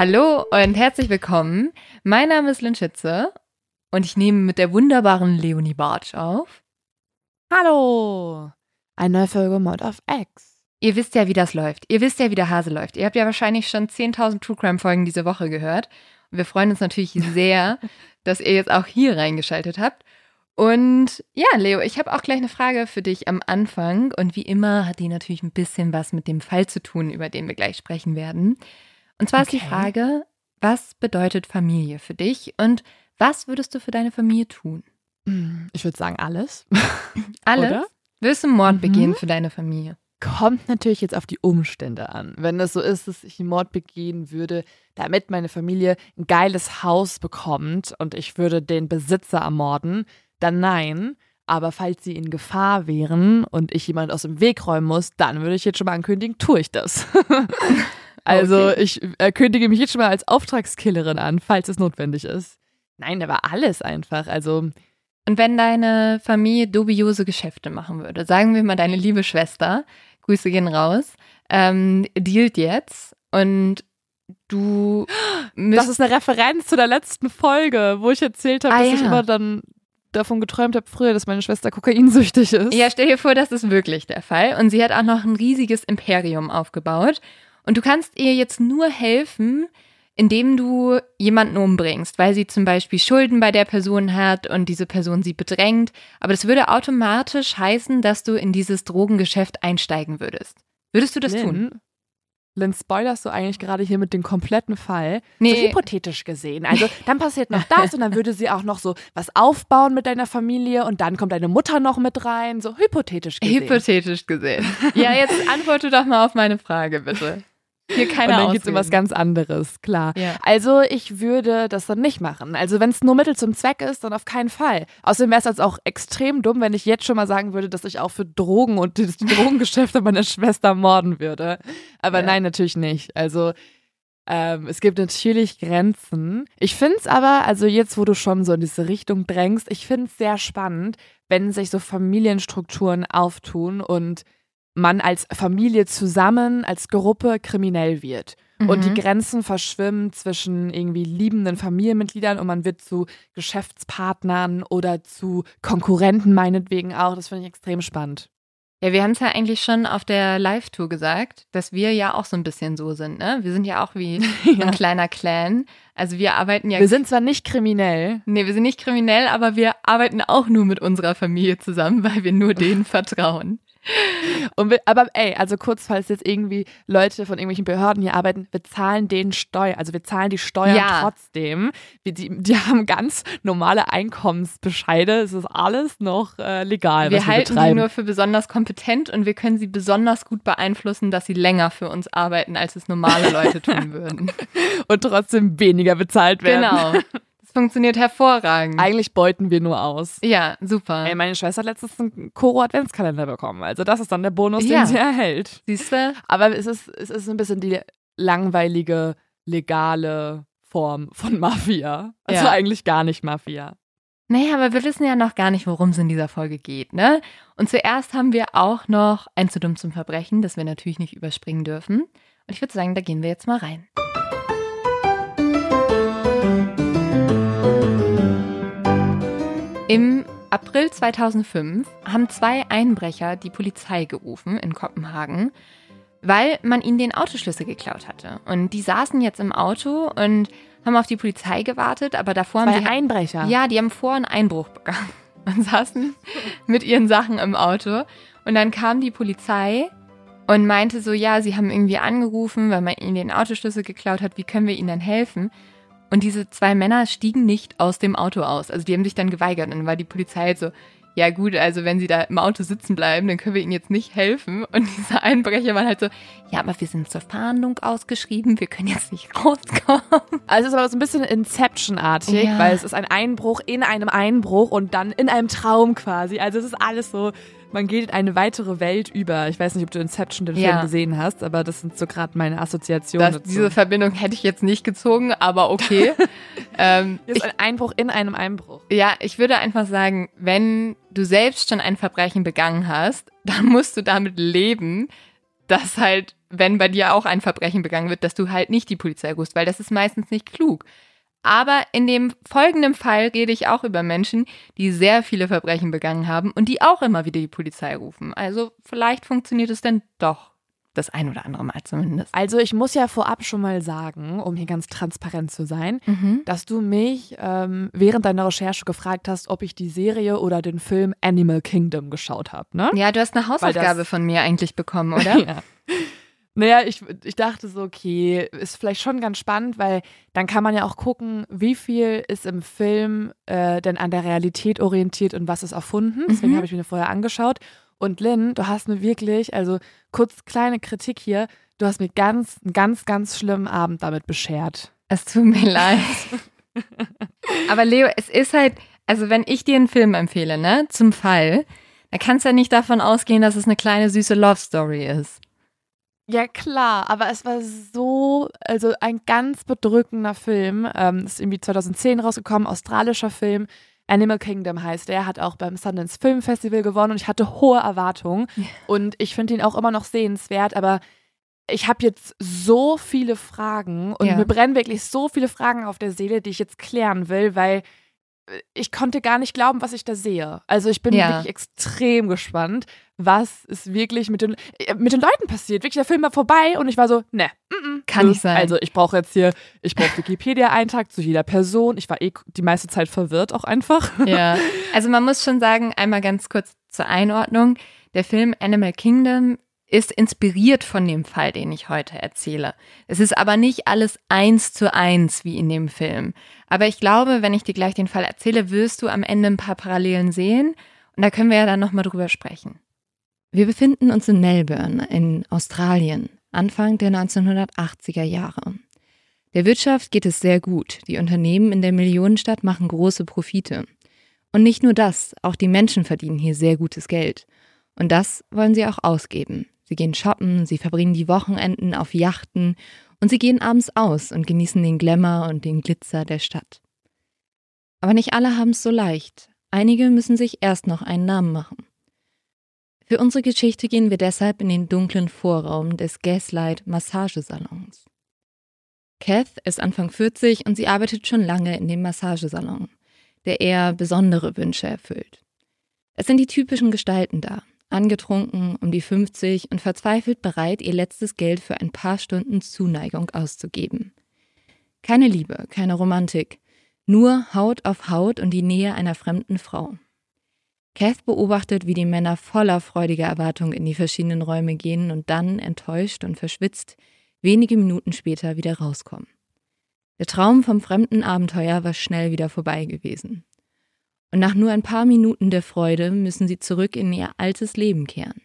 Hallo und herzlich willkommen. Mein Name ist Lynn Schütze und ich nehme mit der wunderbaren Leonie Bartsch auf. Hallo! Eine neue Folge Mod of X. Ihr wisst ja, wie das läuft. Ihr wisst ja, wie der Hase läuft. Ihr habt ja wahrscheinlich schon 10.000 True Crime Folgen diese Woche gehört. Und wir freuen uns natürlich sehr, dass ihr jetzt auch hier reingeschaltet habt. Und ja, Leo, ich habe auch gleich eine Frage für dich am Anfang. Und wie immer hat die natürlich ein bisschen was mit dem Fall zu tun, über den wir gleich sprechen werden. Und zwar ist die Okay. Frage, was bedeutet Familie für dich und was würdest du für deine Familie tun? Hm, Ich würde sagen alles. Alles? Oder? Willst du Mord Mhm. begehen für deine Familie? Kommt natürlich jetzt auf die Umstände an. Wenn es so ist, dass ich einen Mord begehen würde, damit meine Familie ein geiles Haus bekommt und ich würde den Besitzer ermorden, dann nein. Aber falls sie in Gefahr wären und ich jemand aus dem Weg räumen muss, dann würde ich jetzt schon mal ankündigen, tue ich das. also Okay. ich kündige mich jetzt schon mal als Auftragskillerin an, falls es notwendig ist. Nein, aber alles einfach. Also Und wenn deine Familie dubiose Geschäfte machen würde, sagen wir mal deine liebe Schwester, Grüße gehen raus, ähm, dealt jetzt und du Das ist eine Referenz zu der letzten Folge, wo ich erzählt habe, Ah, dass ich ja. immer dann davon geträumt habe früher, dass meine Schwester kokainsüchtig ist. ja, stell dir vor, das ist wirklich der Fall und sie hat auch noch ein riesiges Imperium aufgebaut und du kannst ihr jetzt nur helfen, indem du jemanden umbringst, weil sie zum Beispiel Schulden bei der Person hat und diese Person sie bedrängt. Aber das würde automatisch heißen, dass du in dieses Drogengeschäft einsteigen würdest. Würdest du das tun? Lynn, Lynn, spoilerst du eigentlich gerade hier mit dem kompletten Fall? Nee. So hypothetisch gesehen. Also dann passiert noch das und dann würde sie auch noch so was aufbauen mit deiner Familie und dann kommt deine Mutter noch mit rein. So hypothetisch gesehen. Hypothetisch gesehen. Ja, jetzt antworte doch mal auf meine Frage, bitte. Hier keine und dann geht es um was ganz anderes, klar. Ja. Also ich würde das dann nicht machen. Also wenn es nur Mittel zum Zweck ist, dann auf keinen Fall. Außerdem wäre es jetzt auch extrem dumm, wenn ich jetzt schon mal sagen würde, dass ich auch für Drogen und das Drogengeschäfte meiner Schwester morden würde. Aber Ja. nein, natürlich nicht. Also ähm, es gibt natürlich Grenzen. Ich finde es aber, also jetzt, wo du schon so in diese Richtung drängst, ich finde es sehr spannend, wenn sich so Familienstrukturen auftun und man als Familie zusammen, als Gruppe kriminell wird. Und die Mhm. Grenzen verschwimmen zwischen irgendwie liebenden Familienmitgliedern und man wird zu Geschäftspartnern oder zu Konkurrenten meinetwegen auch. Das finde ich extrem spannend. Ja, wir haben es ja eigentlich schon auf der Live-Tour gesagt, dass wir ja auch so ein bisschen so sind, ne? Wir sind ja auch wie so ein kleiner Clan. Also wir arbeiten ja. Wir sind zwar nicht kriminell, nee, wir sind nicht kriminell, aber wir arbeiten auch nur mit unserer Familie zusammen, weil wir nur denen vertrauen. Und wir, aber ey, also kurz, falls jetzt irgendwie Leute von irgendwelchen Behörden hier arbeiten, wir zahlen denen Steuern. Also wir zahlen die Steuern Ja. trotzdem. Wir, die, die haben ganz normale Einkommensbescheide. Es ist alles noch äh, legal, wir wir halten sie betreiben. nur für besonders kompetent und wir können sie besonders gut beeinflussen, dass sie länger für uns arbeiten, als es normale Leute tun würden. und trotzdem weniger bezahlt werden. genau. Das funktioniert hervorragend. Eigentlich beuten wir nur aus. ja, super. Ey, meine Schwester hat letztens einen Koro-Adventskalender bekommen. Also das ist dann der Bonus, Ja. den sie erhält. Siehst du? Aber es ist, es ist ein bisschen die langweilige, legale Form von Mafia. Also Ja. eigentlich gar nicht Mafia. Naja, aber wir wissen ja noch gar nicht, worum es in dieser Folge geht, ne? Und zuerst haben wir auch noch ein zu dumm zum Verbrechen, das wir natürlich nicht überspringen dürfen. Und ich würde sagen, da gehen wir jetzt mal rein. Im April 2005 haben zwei Einbrecher die Polizei gerufen in Kopenhagen, weil man ihnen den Autoschlüssel geklaut hatte. Und die saßen jetzt im Auto und haben auf die Polizei gewartet, aber davor Zwei haben sie Einbrecher. ja, die haben vor einen Einbruch begangen und saßen mit ihren Sachen im Auto. Und dann kam die Polizei und meinte so, ja, sie haben irgendwie angerufen, weil man ihnen den Autoschlüssel geklaut hat, wie können wir ihnen dann helfen? Und diese zwei Männer stiegen nicht aus dem Auto aus. Also die haben sich dann geweigert. Und dann war die Polizei halt so, ja gut, also wenn sie da im Auto sitzen bleiben, dann können wir ihnen jetzt nicht helfen. Und diese Einbrecher waren halt so, ja, aber wir sind zur Fahndung ausgeschrieben, wir können jetzt nicht rauskommen. Also es ist aber so ein bisschen Inception-artig, Ja. weil es ist ein Einbruch in einem Einbruch und dann in einem Traum quasi. Also es ist alles so, man geht in eine weitere Welt über. Ich weiß nicht, ob du Inception den Ja. Film gesehen hast, aber das sind so gerade meine Assoziationen. Das, dazu. diese Verbindung hätte ich jetzt nicht gezogen, aber okay. ähm, Es ich, ist ein Einbruch in einem Einbruch. ja, ich würde einfach sagen, wenn du selbst schon ein Verbrechen begangen hast, dann musst du damit leben, dass halt, wenn bei dir auch ein Verbrechen begangen wird, dass du halt nicht die Polizei rufst, weil das ist meistens nicht klug. Aber in dem folgenden Fall rede ich auch über Menschen, die sehr viele Verbrechen begangen haben und die auch immer wieder die Polizei rufen. Also vielleicht funktioniert es dann doch das ein oder andere Mal zumindest. Also ich muss ja vorab schon mal sagen, um hier ganz transparent zu sein, Mhm. dass du mich ähm, während deiner Recherche gefragt hast, ob ich die Serie oder den Film Animal Kingdom geschaut habe, ne? Ja, du hast eine Hausaufgabe das- von mir eigentlich bekommen, oder? Ja. Naja, ich, ich dachte so, okay, ist vielleicht schon ganz spannend, weil dann kann man ja auch gucken, wie viel ist im Film äh, denn an der Realität orientiert und was ist erfunden. Deswegen Mhm. habe ich mir vorher angeschaut. Und Lynn, du hast mir wirklich, also kurz kleine Kritik hier, du hast mir ganz, einen ganz, ganz schlimmen Abend damit beschert. Es tut mir leid. Aber Leo, es ist halt, also wenn ich dir einen Film empfehle, ne, zum Fall, dann kannst du ja nicht davon ausgehen, dass es eine kleine süße Love Story ist. Ja, klar, aber es war so, also ein ganz bedrückender Film. Ähm, ist irgendwie 2010 rausgekommen, australischer Film. Animal Kingdom heißt der, hat auch beim Sundance Film Festival gewonnen und ich hatte hohe Erwartungen. Und ich finde ihn auch immer noch sehenswert, aber ich habe jetzt so viele Fragen und Ja. mir brennen wirklich so viele Fragen auf der Seele, die ich jetzt klären will, weil ich konnte gar nicht glauben, was ich da sehe. Also ich bin Ja. wirklich extrem gespannt, was ist wirklich mit den, äh, mit den Leuten passiert. Wirklich, der Film war vorbei und ich war so, ne, mm, Kann nicht sein. Also ich brauche jetzt hier, ich brauche Wikipedia-Eintrag zu jeder Person. Ich war eh die meiste Zeit verwirrt auch einfach. Ja. Also man muss schon sagen, einmal ganz kurz zur Einordnung. Der Film Animal Kingdom ist inspiriert von dem Fall, den ich heute erzähle. Es ist aber nicht alles eins zu eins wie in dem Film. Aber ich glaube, wenn ich dir gleich den Fall erzähle, wirst du am Ende ein paar Parallelen sehen. Und da können wir ja dann nochmal drüber sprechen. Wir befinden uns in Melbourne in Australien, Anfang der 1980er Jahre. Der Wirtschaft geht es sehr gut. Die Unternehmen in der Millionenstadt machen große Profite. Und nicht nur das, auch die Menschen verdienen hier sehr gutes Geld. Und das wollen sie auch ausgeben. Sie gehen shoppen, sie verbringen die Wochenenden auf Yachten und sie gehen abends aus und genießen den Glamour und den Glitzer der Stadt. Aber nicht alle haben es so leicht. Einige müssen sich erst noch einen Namen machen. Für unsere Geschichte gehen wir deshalb in den dunklen Vorraum des Gaslight Massagesalons. Kath ist Anfang 40 und sie arbeitet schon lange in dem Massagesalon, der eher besondere Wünsche erfüllt. Es sind die typischen Gestalten da, angetrunken, um die 50 und verzweifelt bereit, ihr letztes Geld für ein paar Stunden Zuneigung auszugeben. Keine Liebe, keine Romantik, nur Haut auf Haut und die Nähe einer fremden Frau. Kath beobachtet, wie die Männer voller freudiger Erwartung in die verschiedenen Räume gehen und dann, enttäuscht und verschwitzt, wenige Minuten später wieder rauskommen. Der Traum vom fremden Abenteuer war schnell wieder vorbei gewesen. Und nach nur ein paar Minuten der Freude müssen sie zurück in ihr altes Leben kehren.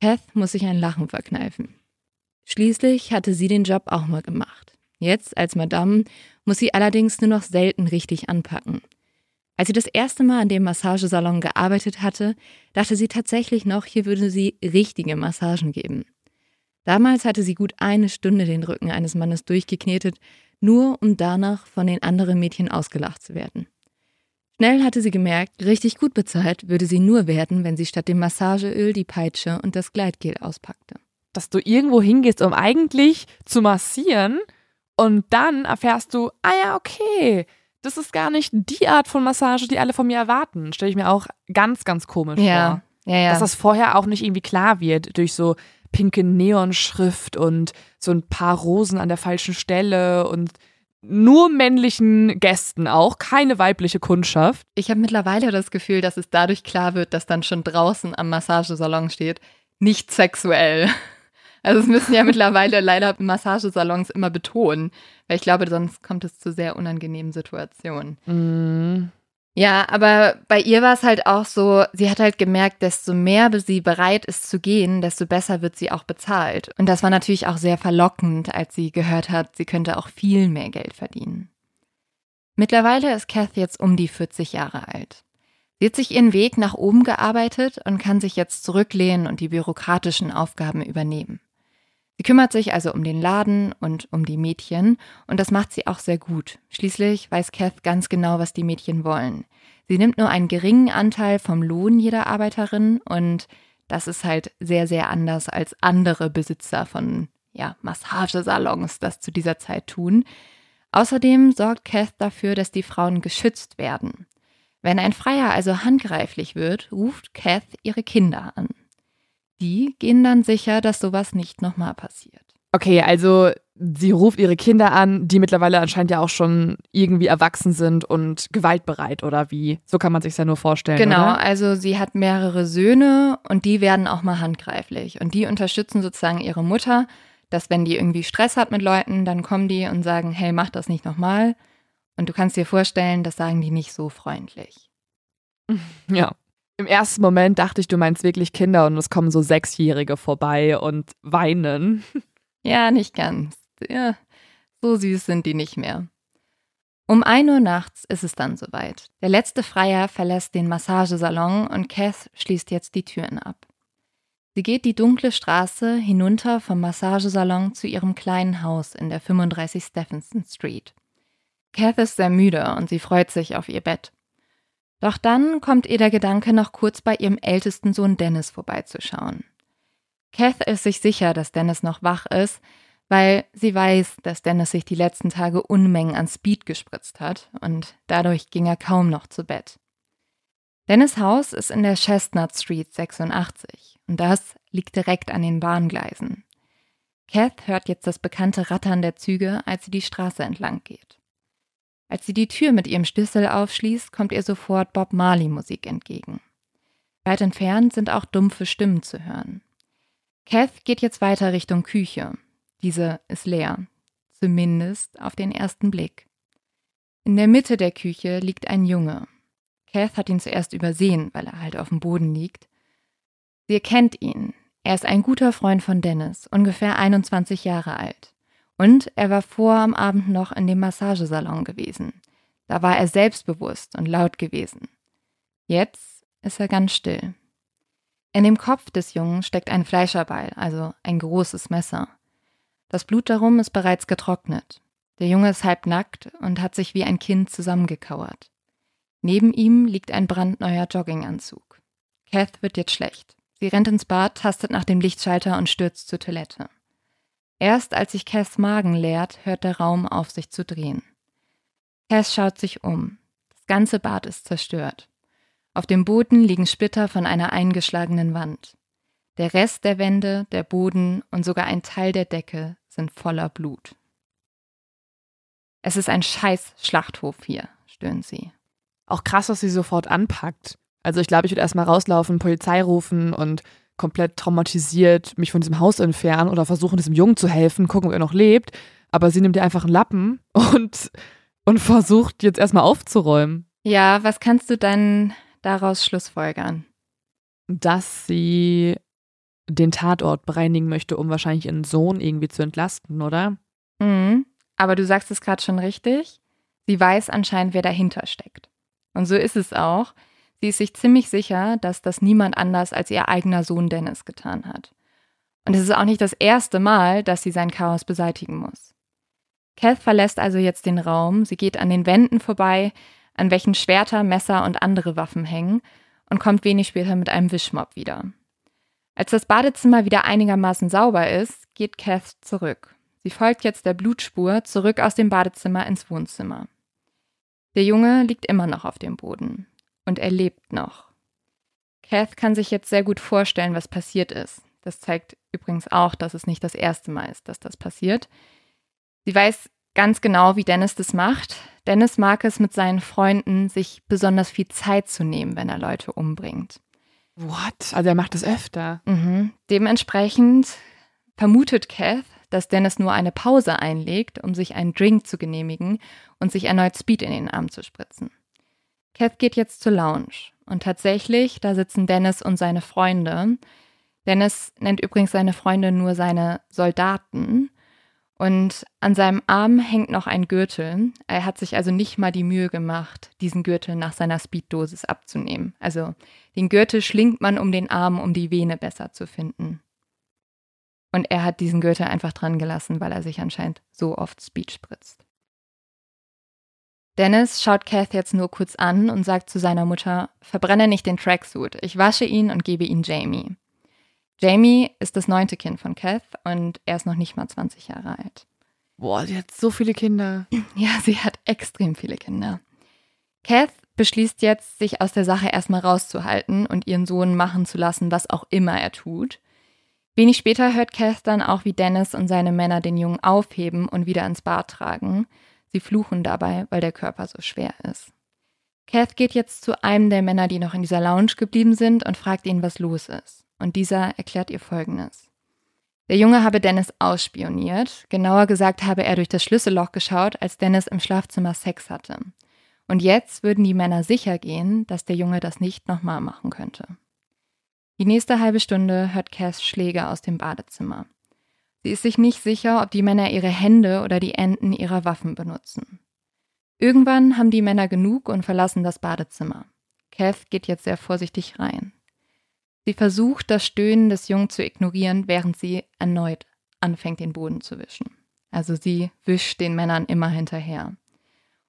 Kath muss sich ein Lachen verkneifen. Schließlich hatte sie den Job auch mal gemacht. Jetzt als Madame muss sie allerdings nur noch selten richtig anpacken. Als sie das erste Mal an dem Massagesalon gearbeitet hatte, dachte sie tatsächlich noch, hier würde sie richtige Massagen geben. Damals hatte sie gut eine Stunde den Rücken eines Mannes durchgeknetet, nur um danach von den anderen Mädchen ausgelacht zu werden. Schnell hatte sie gemerkt, richtig gut bezahlt würde sie nur werden, wenn sie statt dem Massageöl die Peitsche und das Gleitgel auspackte. Dass du irgendwo hingehst, um eigentlich zu massieren und dann erfährst du, ah ja, okay, das ist gar nicht die Art von Massage, die alle von mir erwarten. Stelle ich mir auch ganz, ganz komisch Ja, vor. ja, ja. Dass das vorher auch nicht irgendwie klar wird durch so pinke Neonschrift und so ein paar Rosen an der falschen Stelle und nur männlichen Gästen auch, keine weibliche Kundschaft. Ich habe mittlerweile das Gefühl, dass es dadurch klar wird, dass dann schon draußen am Massagesalon steht, nicht sexuell. Also es müssen ja mittlerweile leider Massagesalons immer betonen, weil ich glaube, sonst kommt es zu sehr unangenehmen Situationen. Mm. Ja, aber bei ihr war es halt auch so, sie hat halt gemerkt, desto mehr sie bereit ist zu gehen, desto besser wird sie auch bezahlt. Und das war natürlich auch sehr verlockend, als sie gehört hat, sie könnte auch viel mehr Geld verdienen. Mittlerweile ist Kath jetzt um die 40 Jahre alt. Sie hat sich ihren Weg nach oben gearbeitet und kann sich jetzt zurücklehnen und die bürokratischen Aufgaben übernehmen. Sie kümmert sich also um den Laden und um die Mädchen und das macht sie auch sehr gut. Schließlich weiß Kath ganz genau, was die Mädchen wollen. Sie nimmt nur einen geringen Anteil vom Lohn jeder Arbeiterin und das ist halt sehr, sehr anders als andere Besitzer von ja, Massagesalons das zu dieser Zeit tun. Außerdem sorgt Kath dafür, dass die Frauen geschützt werden. Wenn ein Freier also handgreiflich wird, ruft Kath ihre Kinder an. Die gehen dann sicher, dass sowas nicht nochmal passiert. Okay, also sie ruft ihre Kinder an, die mittlerweile anscheinend ja auch schon irgendwie erwachsen sind und gewaltbereit oder wie? So kann man sich ja nur vorstellen. Genau, Oder? also sie hat mehrere Söhne und die werden auch mal handgreiflich. Und die unterstützen sozusagen ihre Mutter, dass wenn die irgendwie Stress hat mit Leuten, dann kommen die und sagen, hey, mach das nicht nochmal. Und du kannst dir vorstellen, das sagen die nicht so freundlich. Ja. Im ersten Moment dachte ich, du meinst wirklich Kinder und es kommen so Sechsjährige vorbei und weinen. Ja, nicht ganz. Ja, so süß sind die nicht mehr. Um 1 Uhr nachts ist es dann soweit. Der letzte Freier verlässt den Massagesalon und Kath schließt jetzt die Türen ab. Sie geht die dunkle Straße hinunter vom Massagesalon zu ihrem kleinen Haus in der 35 Stephenson Street. Kath ist sehr müde und sie freut sich auf ihr Bett. Doch dann kommt ihr der Gedanke, noch kurz bei ihrem ältesten Sohn Dennis vorbeizuschauen. Kath ist sich sicher, dass Dennis noch wach ist, weil sie weiß, dass Dennis sich die letzten Tage Unmengen an Speed gespritzt hat und dadurch ging er kaum noch zu Bett. Dennis Haus ist in der Chestnut Street 86 und das liegt direkt an den Bahngleisen. Kath hört jetzt das bekannte Rattern der Züge, als sie die Straße entlang geht. Als sie die Tür mit ihrem Schlüssel aufschließt, kommt ihr sofort Bob Marley Musik entgegen. Weit entfernt sind auch dumpfe Stimmen zu hören. Kath geht jetzt weiter Richtung Küche. Diese ist leer, zumindest auf den ersten Blick. In der Mitte der Küche liegt ein Junge. Kath hat ihn zuerst übersehen, weil er halt auf dem Boden liegt. Sie erkennt ihn. Er ist ein guter Freund von Dennis, ungefähr 21 Jahre alt. Und er war vor am Abend noch in dem Massagesalon gewesen. Da war er selbstbewusst und laut gewesen. Jetzt ist er ganz still. In dem Kopf des Jungen steckt ein Fleischerball, also ein großes Messer. Das Blut darum ist bereits getrocknet. Der Junge ist halb nackt und hat sich wie ein Kind zusammengekauert. Neben ihm liegt ein brandneuer Jogginganzug. Kath wird jetzt schlecht. Sie rennt ins Bad, tastet nach dem Lichtschalter und stürzt zur Toilette. Erst als sich Cass Magen leert, hört der Raum auf sich zu drehen. Cass schaut sich um. Das ganze Bad ist zerstört. Auf dem Boden liegen Splitter von einer eingeschlagenen Wand. Der Rest der Wände, der Boden und sogar ein Teil der Decke sind voller Blut. Es ist ein scheiß Schlachthof hier, stöhnt sie. Auch krass, dass sie sofort anpackt. Also ich glaube, ich würde erstmal rauslaufen, Polizei rufen und komplett traumatisiert mich von diesem Haus entfernen oder versuchen, diesem Jungen zu helfen, gucken, ob er noch lebt. Aber sie nimmt ihr einfach einen Lappen und, und versucht jetzt erstmal aufzuräumen. Ja, was kannst du dann daraus schlussfolgern? Dass sie den Tatort bereinigen möchte, um wahrscheinlich ihren Sohn irgendwie zu entlasten, oder? Mhm. Aber du sagst es gerade schon richtig. Sie weiß anscheinend, wer dahinter steckt. Und so ist es auch. Sie ist sich ziemlich sicher, dass das niemand anders als ihr eigener Sohn Dennis getan hat. Und es ist auch nicht das erste Mal, dass sie sein Chaos beseitigen muss. Kath verlässt also jetzt den Raum, sie geht an den Wänden vorbei, an welchen Schwerter, Messer und andere Waffen hängen und kommt wenig später mit einem Wischmopp wieder. Als das Badezimmer wieder einigermaßen sauber ist, geht Kath zurück. Sie folgt jetzt der Blutspur zurück aus dem Badezimmer ins Wohnzimmer. Der Junge liegt immer noch auf dem Boden. Und er lebt noch. Kath kann sich jetzt sehr gut vorstellen, was passiert ist. Das zeigt übrigens auch, dass es nicht das erste Mal ist, dass das passiert. Sie weiß ganz genau, wie Dennis das macht. Dennis mag es mit seinen Freunden, sich besonders viel Zeit zu nehmen, wenn er Leute umbringt. What? Also er macht es öfter. Mhm. Dementsprechend vermutet Kath, dass Dennis nur eine Pause einlegt, um sich einen Drink zu genehmigen und sich erneut Speed in den Arm zu spritzen. Kath geht jetzt zur Lounge und tatsächlich, da sitzen Dennis und seine Freunde. Dennis nennt übrigens seine Freunde nur seine Soldaten. Und an seinem Arm hängt noch ein Gürtel. Er hat sich also nicht mal die Mühe gemacht, diesen Gürtel nach seiner Speeddosis abzunehmen. Also den Gürtel schlingt man um den Arm, um die Vene besser zu finden. Und er hat diesen Gürtel einfach dran gelassen, weil er sich anscheinend so oft Speed spritzt. Dennis schaut Kath jetzt nur kurz an und sagt zu seiner Mutter, verbrenne nicht den Tracksuit, ich wasche ihn und gebe ihn Jamie. Jamie ist das neunte Kind von Kath und er ist noch nicht mal 20 Jahre alt. Boah, sie hat so viele Kinder. Ja, sie hat extrem viele Kinder. Kath beschließt jetzt, sich aus der Sache erstmal rauszuhalten und ihren Sohn machen zu lassen, was auch immer er tut. Wenig später hört Kath dann auch, wie Dennis und seine Männer den Jungen aufheben und wieder ins Bad tragen. Sie fluchen dabei, weil der Körper so schwer ist. Kath geht jetzt zu einem der Männer, die noch in dieser Lounge geblieben sind, und fragt ihn, was los ist. Und dieser erklärt ihr Folgendes. Der Junge habe Dennis ausspioniert. Genauer gesagt habe er durch das Schlüsselloch geschaut, als Dennis im Schlafzimmer Sex hatte. Und jetzt würden die Männer sicher gehen, dass der Junge das nicht nochmal machen könnte. Die nächste halbe Stunde hört Cass Schläge aus dem Badezimmer. Sie ist sich nicht sicher, ob die Männer ihre Hände oder die Enden ihrer Waffen benutzen. Irgendwann haben die Männer genug und verlassen das Badezimmer. Kath geht jetzt sehr vorsichtig rein. Sie versucht, das Stöhnen des Jungen zu ignorieren, während sie erneut anfängt, den Boden zu wischen. Also sie wischt den Männern immer hinterher.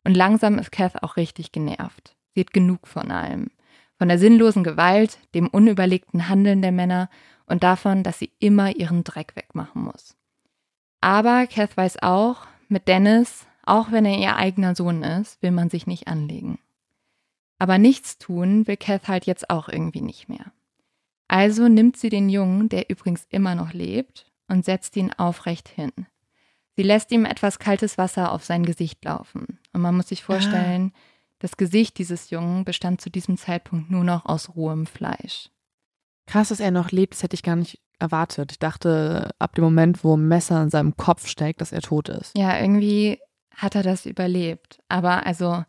Und langsam ist Kath auch richtig genervt. Sie hat genug von allem. Von der sinnlosen Gewalt, dem unüberlegten Handeln der Männer und davon, dass sie immer ihren Dreck wegmachen muss. Aber Kath weiß auch, mit Dennis, auch wenn er ihr eigener Sohn ist, will man sich nicht anlegen. Aber nichts tun will Kath halt jetzt auch irgendwie nicht mehr. Also nimmt sie den Jungen, der übrigens immer noch lebt, und setzt ihn aufrecht hin. Sie lässt ihm etwas kaltes Wasser auf sein Gesicht laufen. Und man muss sich vorstellen, ah. das Gesicht dieses Jungen bestand zu diesem Zeitpunkt nur noch aus rohem Fleisch. Krass, dass er noch lebt, das hätte ich gar nicht erwartet. Ich dachte, ab dem Moment, wo ein Messer in seinem Kopf steckt, dass er tot ist. Ja, irgendwie hat er das überlebt. Aber also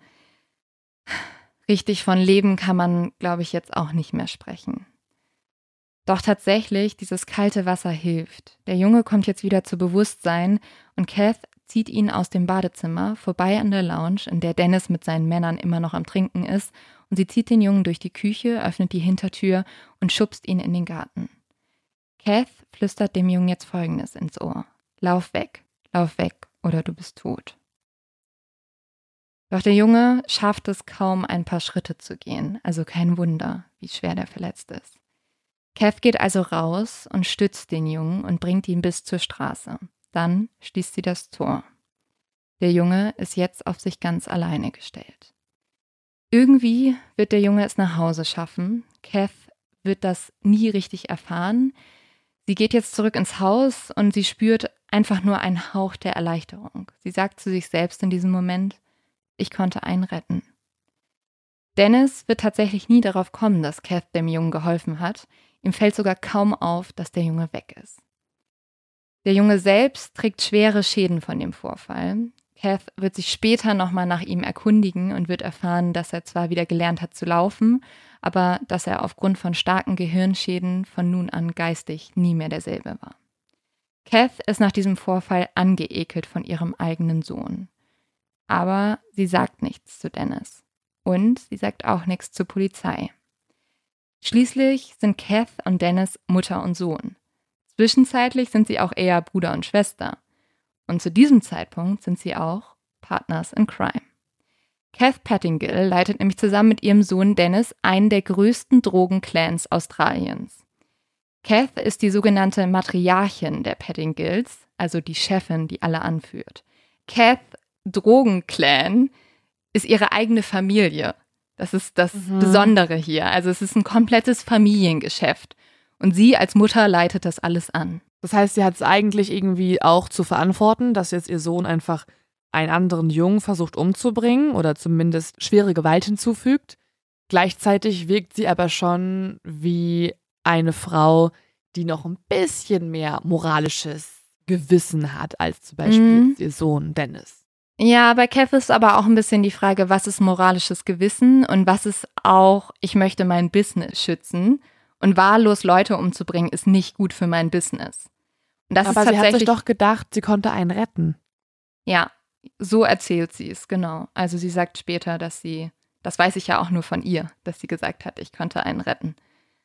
richtig von Leben kann man, glaube ich, jetzt auch nicht mehr sprechen. Doch tatsächlich, dieses kalte Wasser hilft. Der Junge kommt jetzt wieder zu Bewusstsein und Kath zieht ihn aus dem Badezimmer vorbei an der Lounge, in der Dennis mit seinen Männern immer noch am Trinken ist und sie zieht den Jungen durch die Küche, öffnet die Hintertür und schubst ihn in den Garten. Kath flüstert dem Jungen jetzt Folgendes ins Ohr. Lauf weg, lauf weg, oder du bist tot. Doch der Junge schafft es kaum, ein paar Schritte zu gehen, also kein Wunder, wie schwer der verletzt ist. Kath geht also raus und stützt den Jungen und bringt ihn bis zur Straße. Dann schließt sie das Tor. Der Junge ist jetzt auf sich ganz alleine gestellt. Irgendwie wird der Junge es nach Hause schaffen. Kath wird das nie richtig erfahren. Sie geht jetzt zurück ins Haus und sie spürt einfach nur einen Hauch der Erleichterung. Sie sagt zu sich selbst in diesem Moment, ich konnte einen retten. Dennis wird tatsächlich nie darauf kommen, dass Kath dem Jungen geholfen hat. Ihm fällt sogar kaum auf, dass der Junge weg ist. Der Junge selbst trägt schwere Schäden von dem Vorfall. Kath wird sich später nochmal nach ihm erkundigen und wird erfahren, dass er zwar wieder gelernt hat zu laufen, aber dass er aufgrund von starken Gehirnschäden von nun an geistig nie mehr derselbe war. Kath ist nach diesem Vorfall angeekelt von ihrem eigenen Sohn. Aber sie sagt nichts zu Dennis. Und sie sagt auch nichts zur Polizei. Schließlich sind Kath und Dennis Mutter und Sohn. Zwischenzeitlich sind sie auch eher Bruder und Schwester. Und zu diesem Zeitpunkt sind sie auch Partners in Crime. Kath Pettingill leitet nämlich zusammen mit ihrem Sohn Dennis einen der größten Drogenclans Australiens. Kath ist die sogenannte Matriarchin der Pettingills, also die Chefin, die alle anführt. Kath Drogenclan ist ihre eigene Familie. Das ist das Mhm. Besondere hier. Also es ist ein komplettes Familiengeschäft. Und sie als Mutter leitet das alles an. Das heißt, sie hat es eigentlich irgendwie auch zu verantworten, dass jetzt ihr Sohn einfach einen anderen Jungen versucht umzubringen oder zumindest schwere Gewalt hinzufügt. Gleichzeitig wirkt sie aber schon wie eine Frau, die noch ein bisschen mehr moralisches Gewissen hat als zum Beispiel Mhm. ihr Sohn Dennis. Ja, bei Kath ist aber auch ein bisschen die Frage, was ist moralisches Gewissen und was ist auch, ich möchte mein Business schützen. Und wahllos Leute umzubringen, ist nicht gut für mein Business. Und das aber ist sie hat sich tatsächlich. doch gedacht, sie konnte einen retten. Ja, so erzählt sie es, genau. Also sie sagt später, dass sie, das weiß ich ja auch nur von ihr, dass sie gesagt hat, ich konnte einen retten.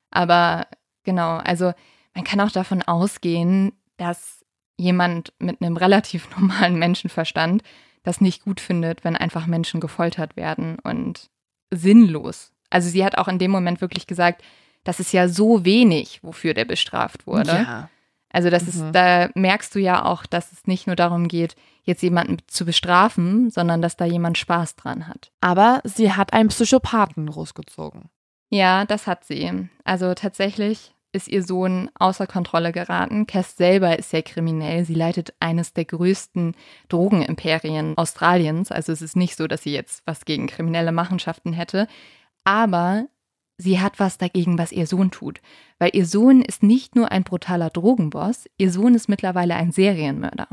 Aber genau, also man kann auch davon ausgehen, dass jemand mit einem relativ normalen Menschenverstand das nicht gut findet, wenn einfach Menschen gefoltert werden und sinnlos. Also sie hat auch in dem Moment wirklich gesagt, das ist ja so wenig, wofür der bestraft wurde. Ja. Also das Mhm. ist, da merkst du ja auch, dass es nicht nur darum geht, jetzt jemanden zu bestrafen, sondern dass da jemand Spaß dran hat. Aber sie hat einen Psychopathen großgezogen. Ja, das hat sie. Also tatsächlich ist ihr Sohn außer Kontrolle geraten. Cass selber ist sehr kriminell. Sie leitet eines der größten Drogenimperien Australiens. Also es ist nicht so, dass sie jetzt was gegen kriminelle Machenschaften hätte. Aber sie hat was dagegen, was ihr Sohn tut. Weil ihr Sohn ist nicht nur ein brutaler Drogenboss, ihr Sohn ist mittlerweile ein Serienmörder.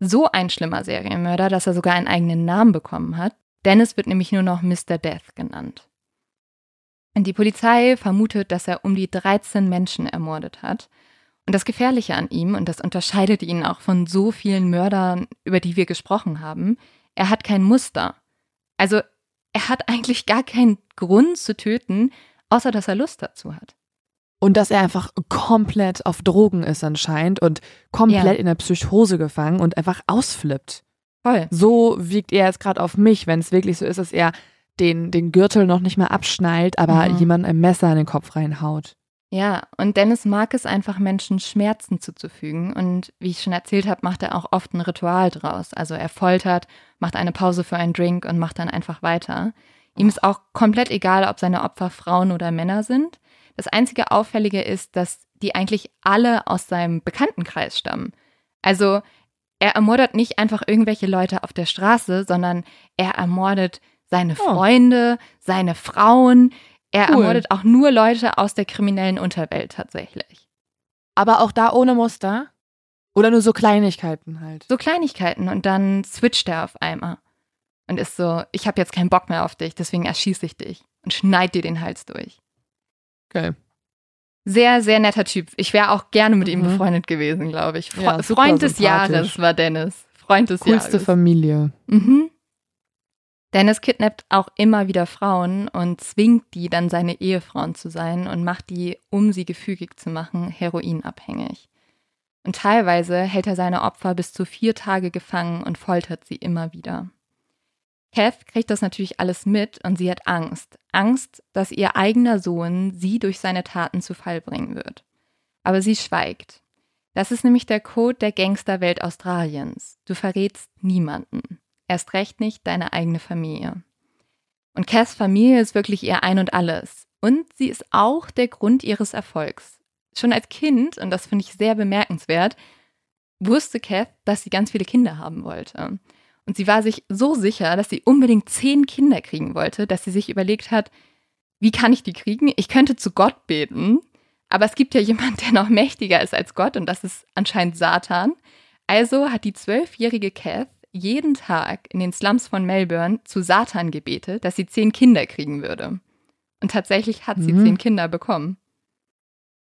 So ein schlimmer Serienmörder, dass er sogar einen eigenen Namen bekommen hat. Dennis wird nämlich nur noch Mr. Death genannt. Die Polizei vermutet, dass er um die 13 Menschen ermordet hat. Und das Gefährliche an ihm, und das unterscheidet ihn auch von so vielen Mördern, über die wir gesprochen haben, er hat kein Muster. Also er hat eigentlich gar keinen Grund zu töten, außer dass er Lust dazu hat. Und dass er einfach komplett auf Drogen ist anscheinend und komplett Ja. in der Psychose gefangen und einfach ausflippt. Voll. So wiegt er jetzt gerade auf mich, wenn es wirklich so ist, dass er den, den Gürtel noch nicht mal abschnallt, aber Mhm. jemand ein Messer in den Kopf reinhaut. Ja, und Dennis mag es einfach, Menschen Schmerzen zuzufügen. Und wie ich schon erzählt habe, macht er auch oft ein Ritual draus. Also er foltert, macht eine Pause für einen Drink und macht dann einfach weiter. Ihm ist auch komplett egal, ob seine Opfer Frauen oder Männer sind. Das einzige Auffällige ist, dass die eigentlich alle aus seinem Bekanntenkreis stammen. Also er ermordet nicht einfach irgendwelche Leute auf der Straße, sondern er ermordet seine Oh. Freunde, seine Frauen. Er Cool. ermordet auch nur Leute aus der kriminellen Unterwelt tatsächlich. Aber auch da ohne Muster? Oder nur so Kleinigkeiten halt? So Kleinigkeiten und dann switcht er auf einmal und ist so, ich habe jetzt keinen Bock mehr auf dich, deswegen erschieße ich dich und schneid dir den Hals durch. Okay. Sehr, sehr netter Typ. Ich wäre auch gerne mit ihm Mhm. befreundet gewesen, glaube ich. Fre Ja, Freund des. Jahres war Dennis. Freund des Coolste Jahres. Familie. Mhm. Dennis kidnappt auch immer wieder Frauen und zwingt die dann seine Ehefrauen zu sein und macht die, um sie gefügig zu machen, heroinabhängig. Und teilweise hält er seine Opfer bis zu vier Tage gefangen und foltert sie immer wieder. Kath kriegt das natürlich alles mit und sie hat Angst. Angst, dass ihr eigener Sohn sie durch seine Taten zu Fall bringen wird. Aber sie schweigt. Das ist nämlich der Code der Gangsterwelt Australiens. Du verrätst niemanden. Erst recht nicht deine eigene Familie. Und Cass Familie ist wirklich ihr Ein und Alles. Und sie ist auch der Grund ihres Erfolgs. Schon als Kind, und das finde ich sehr bemerkenswert, wusste Kath, dass sie ganz viele Kinder haben wollte. Und sie war sich so sicher, dass sie unbedingt zehn Kinder kriegen wollte, dass sie sich überlegt hat, wie kann ich die kriegen? Ich könnte zu Gott beten, aber es gibt ja jemand, der noch mächtiger ist als Gott, und das ist anscheinend Satan. Also hat die zwölfjährige Kath jeden Tag in den Slums von Melbourne zu Satan gebetet, dass sie zehn Kinder kriegen würde. Und tatsächlich hat sie Mhm. zehn Kinder bekommen.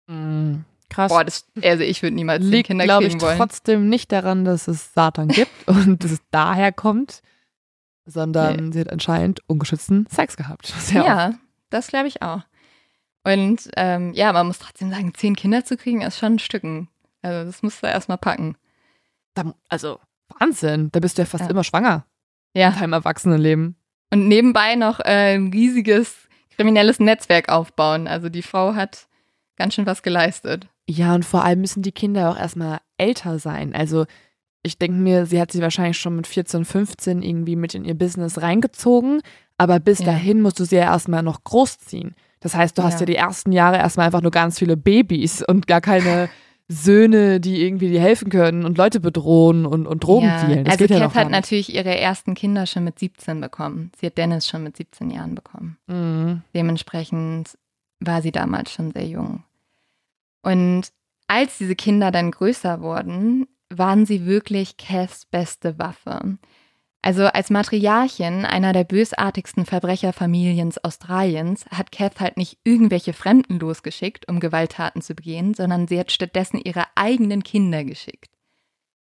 Mhm. Krass. Boah, das, also ich würde niemals zehn liegt, Kinder glaube ich, kriegen wollen. trotzdem nicht daran, dass es Satan gibt und dass es daher kommt, sondern sie hat anscheinend ungeschützten Sex gehabt. Ja, oft. das glaube ich auch. Und ähm, ja, man muss trotzdem sagen, zehn Kinder zu kriegen, ist schon ein Stücken. Also das musst du erstmal packen. Also, Wahnsinn. Da bist du ja fast Ja. immer schwanger Ja, in deinem Erwachsenenleben. Und nebenbei noch äh, ein riesiges kriminelles Netzwerk aufbauen. Also die Frau hat ganz schön was geleistet. Ja, und vor allem müssen die Kinder auch erstmal älter sein. Also ich denke mir, sie hat sie wahrscheinlich schon mit 14, 15 irgendwie mit in ihr Business reingezogen, aber bis Ja. dahin musst du sie ja erstmal noch großziehen. Das heißt, du hast Ja. ja die ersten Jahre erstmal einfach nur ganz viele Babys und gar keine Söhne, die irgendwie dir helfen können und Leute bedrohen und, und Drogen ja. dealen. Das also geht ja Kath noch hat natürlich ihre ersten Kinder schon mit 17 bekommen. Sie hat Dennis schon mit 17 Jahren bekommen. Mhm. Dementsprechend war sie damals schon sehr jung. Und als diese Kinder dann größer wurden, waren sie wirklich Caths beste Waffe. Also als Matriarchin einer der bösartigsten Verbrecherfamilien Australiens hat Kath halt nicht irgendwelche Fremden losgeschickt, um Gewalttaten zu begehen, sondern sie hat stattdessen ihre eigenen Kinder geschickt.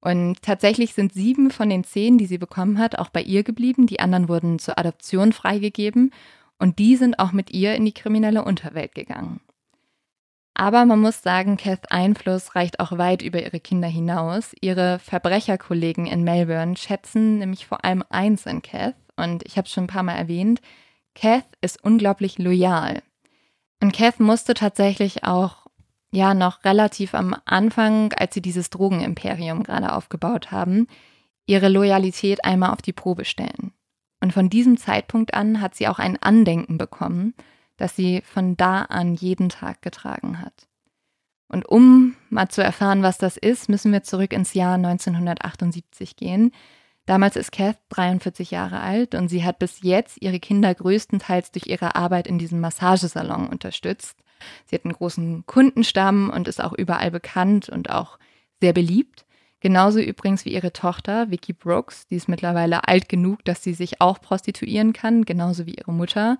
Und tatsächlich sind sieben von den zehn, die sie bekommen hat, auch bei ihr geblieben. Die anderen wurden zur Adoption freigegeben und die sind auch mit ihr in die kriminelle Unterwelt gegangen. Aber man muss sagen, Kaths Einfluss reicht auch weit über ihre Kinder hinaus. Ihre Verbrecherkollegen in Melbourne schätzen nämlich vor allem eins in Kath. Und ich habe es schon ein paar Mal erwähnt, Kath ist unglaublich loyal. Und Kath musste tatsächlich auch, ja, noch relativ am Anfang, als sie dieses Drogenimperium gerade aufgebaut haben, ihre Loyalität einmal auf die Probe stellen. Und von diesem Zeitpunkt an hat sie auch ein Andenken bekommen, das sie von da an jeden Tag getragen hat. Und um mal zu erfahren, was das ist, müssen wir zurück ins Jahr 1978 gehen. Damals ist Kath 43 Jahre alt und sie hat bis jetzt ihre Kinder größtenteils durch ihre Arbeit in diesem Massagesalon unterstützt. Sie hat einen großen Kundenstamm und ist auch überall bekannt und auch sehr beliebt. Genauso übrigens wie ihre Tochter Vicky Brooks, die ist mittlerweile alt genug, dass sie sich auch prostituieren kann, genauso wie ihre Mutter.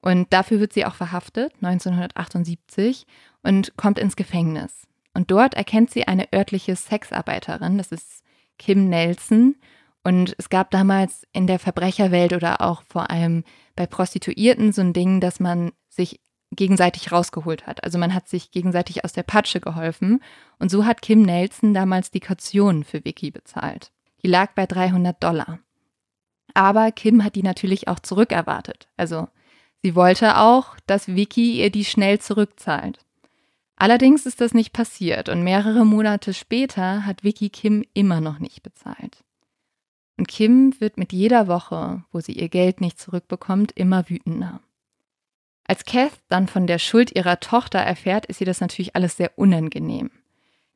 Und dafür wird sie auch verhaftet, 1978, und kommt ins Gefängnis. Und dort erkennt sie eine örtliche Sexarbeiterin, das ist Kim Nelson. Und es gab damals in der Verbrecherwelt oder auch vor allem bei Prostituierten so ein Ding, dass man sich gegenseitig rausgeholt hat. Also man hat sich gegenseitig aus der Patsche geholfen. Und so hat Kim Nelson damals die Kaution für Vicky bezahlt. Die lag bei 300 Dollar. Aber Kim hat die natürlich auch zurückerwartet. Also sie wollte auch, dass Vicky ihr die schnell zurückzahlt. Allerdings ist das nicht passiert und mehrere Monate später hat Vicky Kim immer noch nicht bezahlt. Und Kim wird mit jeder Woche, wo sie ihr Geld nicht zurückbekommt, immer wütender. Als Kath dann von der Schuld ihrer Tochter erfährt, ist ihr das natürlich alles sehr unangenehm.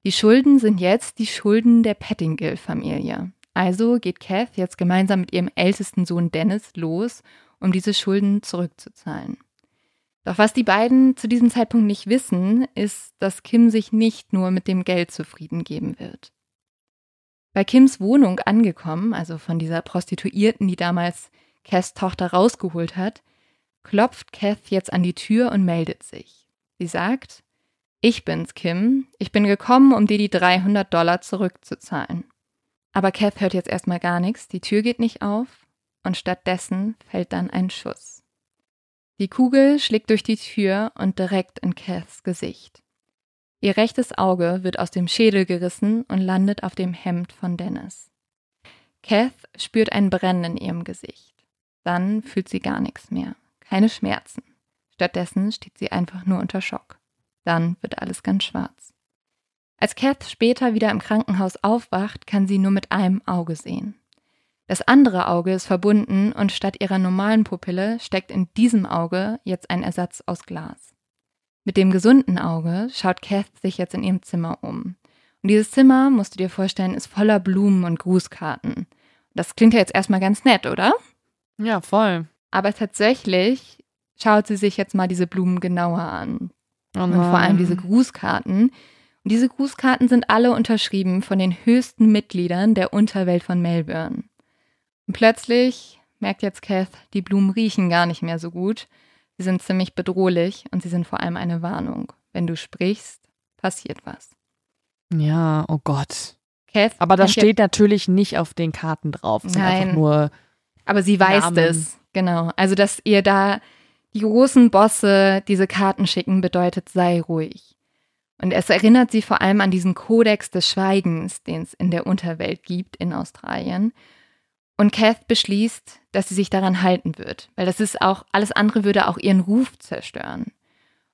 Die Schulden sind jetzt die Schulden der Pettingill-Familie. Also geht Kath jetzt gemeinsam mit ihrem ältesten Sohn Dennis los, um diese Schulden zurückzuzahlen. Doch was die beiden zu diesem Zeitpunkt nicht wissen, ist, dass Kim sich nicht nur mit dem Geld zufrieden geben wird. Bei Kims Wohnung angekommen, also von dieser Prostituierten, die damals Kaths Tochter rausgeholt hat, klopft Kath jetzt an die Tür und meldet sich. Sie sagt, ich bin's, Kim. Ich bin gekommen, um dir die 300 Dollar zurückzuzahlen. Aber Kath hört jetzt erstmal gar nichts, die Tür geht nicht auf und stattdessen fällt dann ein Schuss. Die Kugel schlägt durch die Tür und direkt in Kaths Gesicht. Ihr rechtes Auge wird aus dem Schädel gerissen und landet auf dem Hemd von Dennis. Kath spürt ein Brennen in ihrem Gesicht. Dann fühlt sie gar nichts mehr. Keine Schmerzen. Stattdessen steht sie einfach nur unter Schock. Dann wird alles ganz schwarz. Als Kath später wieder im Krankenhaus aufwacht, kann sie nur mit einem Auge sehen. Das andere Auge ist verbunden und statt ihrer normalen Pupille steckt in diesem Auge jetzt ein Ersatz aus Glas. Mit dem gesunden Auge schaut Kath sich jetzt in ihrem Zimmer um. Und dieses Zimmer, musst du dir vorstellen, ist voller Blumen und Grußkarten. Das klingt ja jetzt erstmal ganz nett, oder? Ja, voll. Aber tatsächlich schaut sie sich jetzt mal diese Blumen genauer an. Oh Und vor allem diese Grußkarten. Und diese Grußkarten sind alle unterschrieben von den höchsten Mitgliedern der Unterwelt von Melbourne. Und plötzlich merkt jetzt Kath, die Blumen riechen gar nicht mehr so gut. Sie sind ziemlich bedrohlich und sie sind vor allem eine Warnung. Wenn du sprichst, passiert was. Ja, oh Gott. Kath Aber das steht natürlich nicht auf den Karten drauf. Es Nein. einfach nur. Aber sie weiß Namen. es. Genau. Also, dass ihr da die großen Bosse diese Karten schicken, bedeutet, sei ruhig. Und es erinnert sie vor allem an diesen Kodex des Schweigens, den es in der Unterwelt gibt in Australien. Und Kath beschließt, dass sie sich daran halten wird, weil das ist auch, alles andere würde auch ihren Ruf zerstören.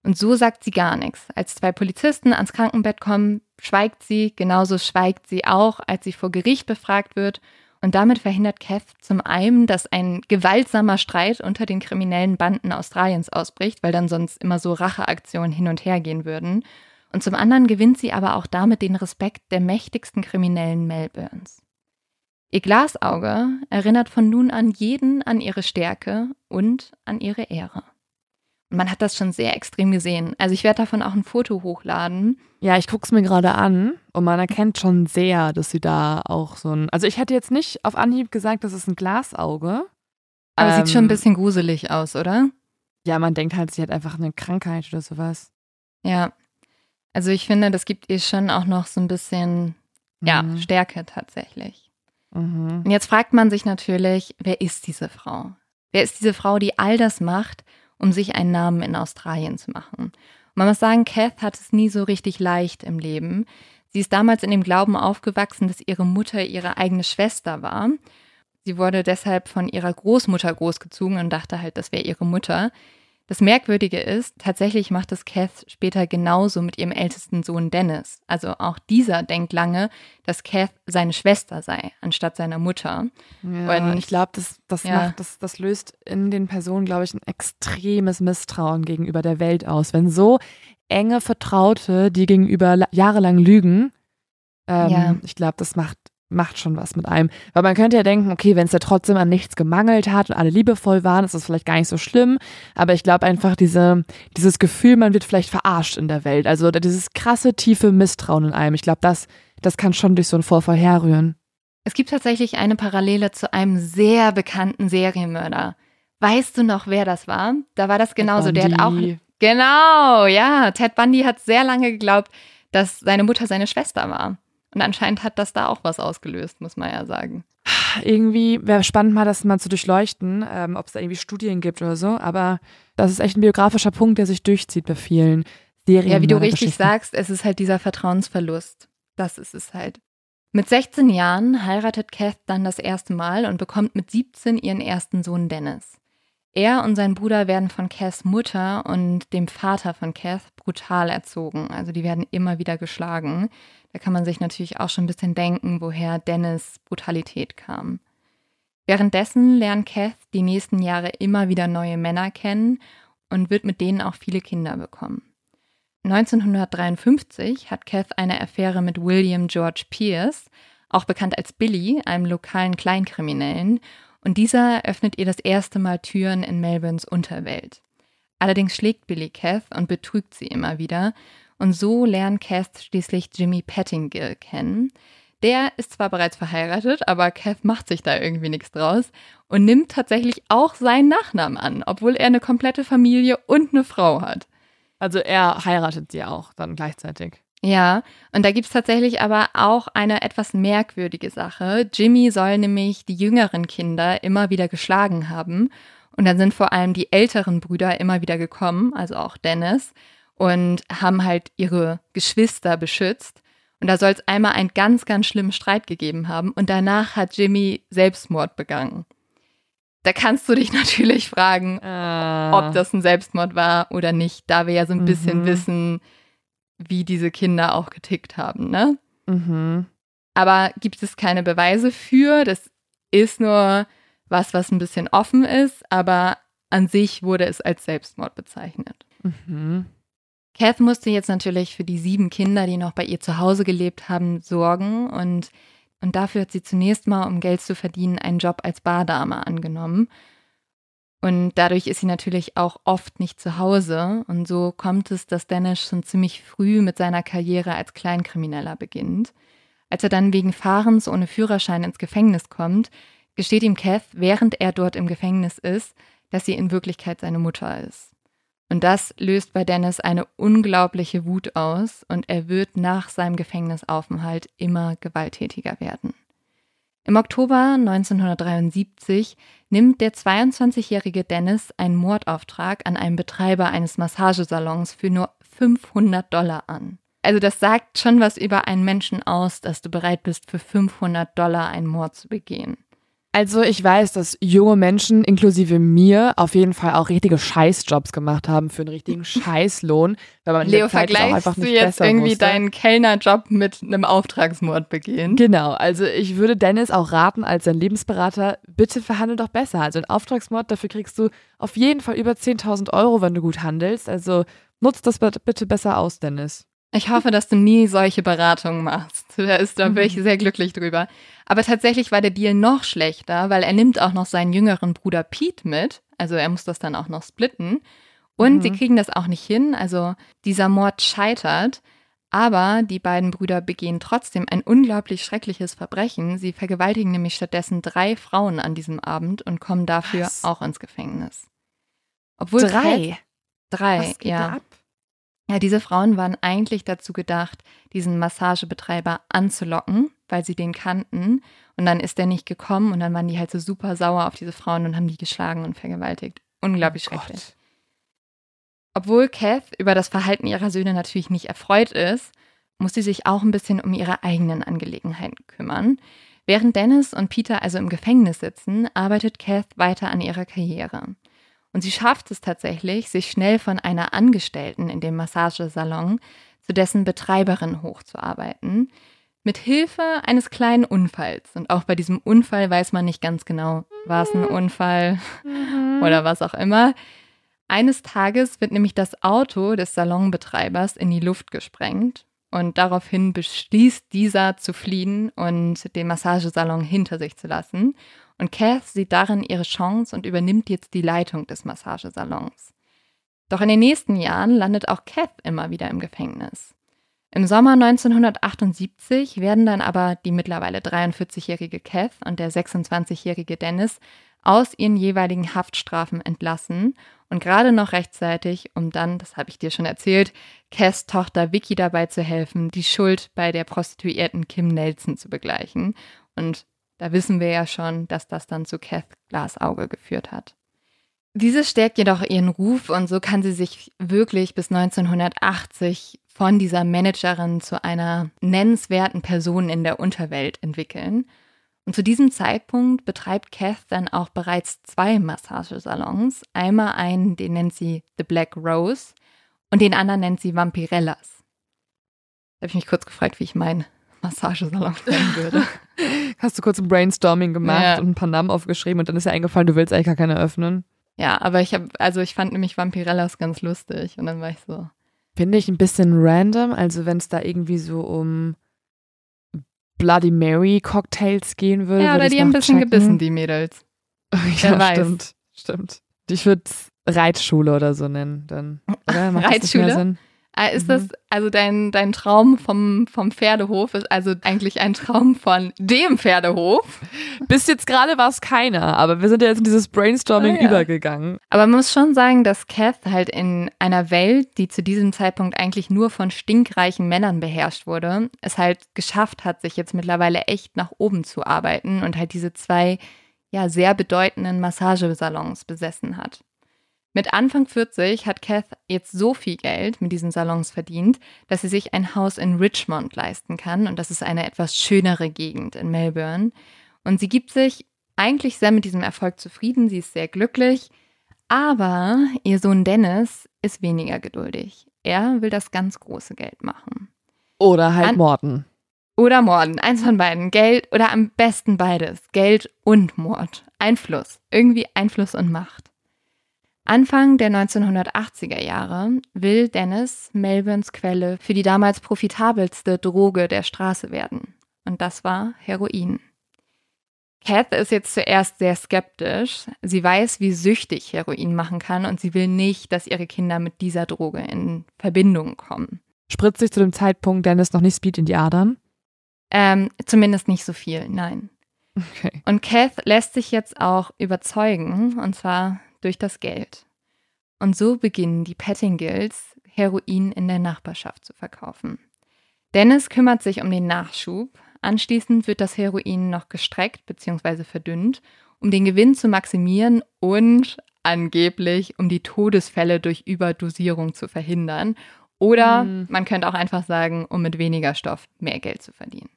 Und so sagt sie gar nichts. Als zwei Polizisten ans Krankenbett kommen, schweigt sie, genauso schweigt sie auch, als sie vor Gericht befragt wird. Und damit verhindert Kath zum einen, dass ein gewaltsamer Streit unter den kriminellen Banden Australiens ausbricht, weil dann sonst immer so Racheaktionen hin und her gehen würden. Und zum anderen gewinnt sie aber auch damit den Respekt der mächtigsten Kriminellen Melbournes. Ihr Glasauge erinnert von nun an jeden an ihre Stärke und an ihre Ehre. Und man hat das schon sehr extrem gesehen. Also ich werde davon auch ein Foto hochladen. Ja, ich gucke es mir gerade an und man erkennt schon sehr, dass sie da auch so ein. Also ich hätte jetzt nicht auf Anhieb gesagt, das ist ein Glasauge. Aber ähm, sieht schon ein ähm, bisschen gruselig aus, oder? Ja, man denkt halt, sie hat einfach eine Krankheit oder sowas. Ja. Also ich finde, das gibt ihr schon auch noch so ein bisschen, ja, mhm. Stärke tatsächlich. Mhm. Und jetzt fragt man sich natürlich, wer ist diese Frau? Wer ist diese Frau, die all das macht um sich einen Namen in Australien zu machen. Und man muss sagen, Kath hat es nie so richtig leicht im Leben. Sie ist damals in dem Glauben aufgewachsen, dass ihre Mutter ihre eigene Schwester war. Sie wurde deshalb von ihrer Großmutter großgezogen und dachte halt, das wäre ihre Mutter. Das Merkwürdige ist, tatsächlich macht es Kath später genauso mit ihrem ältesten Sohn Dennis. Also auch dieser denkt lange, dass Kath seine Schwester sei, anstatt seiner Mutter. Ja, und ich glaube, das, das, ja. das, das löst in den Personen, glaube ich, ein extremes Misstrauen gegenüber der Welt aus. Wenn so enge Vertraute, die gegenüber jahrelang lügen, ähm, ja. ich glaube, das macht macht schon was mit einem. Weil man könnte ja denken, okay, wenn es ja trotzdem an nichts gemangelt hat und alle liebevoll waren, ist das vielleicht gar nicht so schlimm. Aber ich glaube einfach, diese, dieses Gefühl, man wird vielleicht verarscht in der Welt. Also dieses krasse, tiefe Misstrauen in einem. Ich glaube, das, das kann schon durch so einen Vorfall herrühren. Es gibt tatsächlich eine Parallele zu einem sehr bekannten Serienmörder. Weißt du noch, wer das war? Da war das genauso. Der hat auch. Genau, ja. Ted Bundy hat sehr lange geglaubt, dass seine Mutter seine Schwester war. Und anscheinend hat das da auch was ausgelöst, muss man ja sagen. Irgendwie wäre spannend, mal das mal zu durchleuchten, ähm, ob es da irgendwie Studien gibt oder so. Aber das ist echt ein biografischer Punkt, der sich durchzieht bei vielen Serien. Ja, wie du richtig sagst, es ist halt dieser Vertrauensverlust. Das ist es halt. Mit 16 Jahren heiratet Kath dann das erste Mal und bekommt mit 17 ihren ersten Sohn Dennis. Er und sein Bruder werden von Cass Mutter und dem Vater von Cass brutal erzogen. Also die werden immer wieder geschlagen. Da kann man sich natürlich auch schon ein bisschen denken, woher Dennis Brutalität kam. Währenddessen lernt Kath die nächsten Jahre immer wieder neue Männer kennen und wird mit denen auch viele Kinder bekommen. 1953 hat Kath eine Affäre mit William George Pierce, auch bekannt als Billy, einem lokalen Kleinkriminellen, und dieser öffnet ihr das erste Mal Türen in Melbournes Unterwelt. Allerdings schlägt Billy Kath und betrügt sie immer wieder und so lernt Kath schließlich Jimmy Pettingill kennen. Der ist zwar bereits verheiratet, aber Kath macht sich da irgendwie nichts draus und nimmt tatsächlich auch seinen Nachnamen an, obwohl er eine komplette Familie und eine Frau hat. Also er heiratet sie auch dann gleichzeitig. Ja, und da gibt es tatsächlich aber auch eine etwas merkwürdige Sache. Jimmy soll nämlich die jüngeren Kinder immer wieder geschlagen haben. Und dann sind vor allem die älteren Brüder immer wieder gekommen, also auch Dennis und haben halt ihre Geschwister beschützt. Und da soll es einmal einen ganz, ganz schlimmen Streit gegeben haben. Und danach hat Jimmy Selbstmord begangen. Da kannst du dich natürlich fragen, äh. ob das ein Selbstmord war oder nicht, da wir ja so ein mhm. bisschen wissen, wie diese Kinder auch getickt haben, ne? Mhm. Aber gibt es keine Beweise für. Das ist nur was, was ein bisschen offen ist, aber an sich wurde es als Selbstmord bezeichnet. Mhm. Kath musste jetzt natürlich für die sieben Kinder, die noch bei ihr zu Hause gelebt haben, sorgen und, und dafür hat sie zunächst mal, um Geld zu verdienen, einen Job als Bardame angenommen. Und dadurch ist sie natürlich auch oft nicht zu Hause. Und so kommt es, dass Dennis schon ziemlich früh mit seiner Karriere als Kleinkrimineller beginnt. Als er dann wegen Fahrens ohne Führerschein ins Gefängnis kommt, gesteht ihm Kath, während er dort im Gefängnis ist, dass sie in Wirklichkeit seine Mutter ist. Und das löst bei Dennis eine unglaubliche Wut aus und er wird nach seinem Gefängnisaufenthalt immer gewalttätiger werden. Im Oktober 1973 nimmt der 22-jährige Dennis einen Mordauftrag an einen Betreiber eines Massagesalons für nur 500 Dollar an. Also das sagt schon was über einen Menschen aus, dass du bereit bist, für 500 Dollar einen Mord zu begehen. Also ich weiß, dass junge Menschen, inklusive mir, auf jeden Fall auch richtige Scheißjobs gemacht haben für einen richtigen Scheißlohn, weil man Leo, es auch einfach vergleichst du jetzt irgendwie wusste. deinen Kellnerjob mit einem Auftragsmord begehen? Genau, also ich würde Dennis auch raten, als sein Lebensberater, bitte verhandel doch besser. Also ein Auftragsmord, dafür kriegst du auf jeden Fall über 10.000 Euro, wenn du gut handelst. Also nutzt das bitte besser aus, Dennis. Ich hoffe, dass du nie solche Beratungen machst. Da ist da bin ich sehr glücklich drüber. Aber tatsächlich war der Deal noch schlechter, weil er nimmt auch noch seinen jüngeren Bruder Pete mit. Also er muss das dann auch noch splitten. Und Mhm. sie kriegen das auch nicht hin. Also dieser Mord scheitert. Aber die beiden Brüder begehen trotzdem ein unglaublich schreckliches Verbrechen. Sie vergewaltigen nämlich stattdessen drei Frauen an diesem Abend und kommen dafür Was? auch ins Gefängnis. Obwohl Drei. Drei, ja. Ja, diese Frauen waren eigentlich dazu gedacht, diesen Massagebetreiber anzulocken, weil sie den kannten. Und dann ist der nicht gekommen und dann waren die halt so super sauer auf diese Frauen und haben die geschlagen und vergewaltigt. Unglaublich Oh Gott. schrecklich. Obwohl Kath über das Verhalten ihrer Söhne natürlich nicht erfreut ist, muss sie sich auch ein bisschen um ihre eigenen Angelegenheiten kümmern. Während Dennis und Peter also im Gefängnis sitzen, arbeitet Kath weiter an ihrer Karriere. Und sie schafft es tatsächlich, sich schnell von einer Angestellten in dem Massagesalon zu dessen Betreiberin hochzuarbeiten, mit Hilfe eines kleinen Unfalls. Und auch bei diesem Unfall weiß man nicht ganz genau, war es ein Unfall oder was auch immer. Eines Tages wird nämlich das Auto des Salonbetreibers in die Luft gesprengt und daraufhin beschließt dieser zu fliehen und den Massagesalon hinter sich zu lassen. Und Kath sieht darin ihre Chance und übernimmt jetzt die Leitung des Massagesalons. Doch in den nächsten Jahren landet auch Kath immer wieder im Gefängnis. Im Sommer 1978 werden dann aber die mittlerweile 43-jährige Kath und der 26-jährige Dennis aus ihren jeweiligen Haftstrafen entlassen und gerade noch rechtzeitig, um dann, das habe ich dir schon erzählt, Cass Tochter Vicky dabei zu helfen, die Schuld bei der Prostituierten Kim Nelson zu begleichen. Und da wissen wir ja schon, dass das dann zu Kath Glasauge geführt hat. Diese stärkt jedoch ihren Ruf und so kann sie sich wirklich bis 1980 von dieser Managerin zu einer nennenswerten Person in der Unterwelt entwickeln. Und zu diesem Zeitpunkt betreibt Kath dann auch bereits zwei Massagesalons. Einmal einen, den nennt sie The Black Rose und den anderen nennt sie Vampirellas. Da habe ich mich kurz gefragt, wie ich meinen Massagesalon nennen würde. Hast du kurz ein Brainstorming gemacht Ja. und ein paar Namen aufgeschrieben und dann ist dir eingefallen, du willst eigentlich gar keine öffnen? Ja, aber ich habe, also ich fand nämlich Vampirellas ganz lustig und dann war ich so, Finde ich ein bisschen random, also wenn es da irgendwie so um Bloody Mary Cocktails gehen würde. ja, oder die haben ein bisschen checken. gebissen, die Mädels. ja, Wer weiß. stimmt. Stimmt. Ich würde Reitschule oder so nennen. Dann, oder? Macht das nicht mehr Reitschule? Ah, Ist Mhm. das, also dein, dein Traum vom, vom Pferdehof ist also eigentlich ein Traum von dem Pferdehof. Bis jetzt gerade war es keiner, aber wir sind ja jetzt in dieses Brainstorming Ah, ja. übergegangen. Aber man muss schon sagen, dass Kath halt in einer Welt, die zu diesem Zeitpunkt eigentlich nur von stinkreichen Männern beherrscht wurde, es halt geschafft hat, sich jetzt mittlerweile echt nach oben zu arbeiten und halt diese zwei, ja, sehr bedeutenden Massagesalons besessen hat. Mit Anfang 40 hat Kath jetzt so viel Geld mit diesen Salons verdient, dass sie sich ein Haus in Richmond leisten kann. Und das ist eine etwas schönere Gegend in Melbourne. Und sie gibt sich eigentlich sehr mit diesem Erfolg zufrieden. Sie ist sehr glücklich. Aber ihr Sohn Dennis ist weniger geduldig. Er will das ganz große Geld machen. Oder halt An- Morden. Oder Morden. Eins von beiden. Geld oder am besten beides. Geld und Mord. Einfluss. Irgendwie Einfluss und Macht. Anfang der 1980er Jahre will Dennis Melbournes Quelle für die damals profitabelste Droge der Straße werden. Und das war Heroin. Kath ist jetzt zuerst sehr skeptisch. Sie weiß, wie süchtig Heroin machen kann und sie will nicht, dass ihre Kinder mit dieser Droge in Verbindung kommen. Spritzt sich zu dem Zeitpunkt Dennis noch nicht Speed in die Adern? Ähm, zumindest nicht so viel, nein. Okay. Und Kath lässt sich jetzt auch überzeugen, und zwar durch das Geld. Und so beginnen die Pettingills, Heroin in der Nachbarschaft zu verkaufen. Dennis kümmert sich um den Nachschub. Anschließend wird das Heroin noch gestreckt bzw. verdünnt, um den Gewinn zu maximieren und angeblich, um die Todesfälle durch Überdosierung zu verhindern. Oder Hm. man könnte auch einfach sagen, um mit weniger Stoff mehr Geld zu verdienen.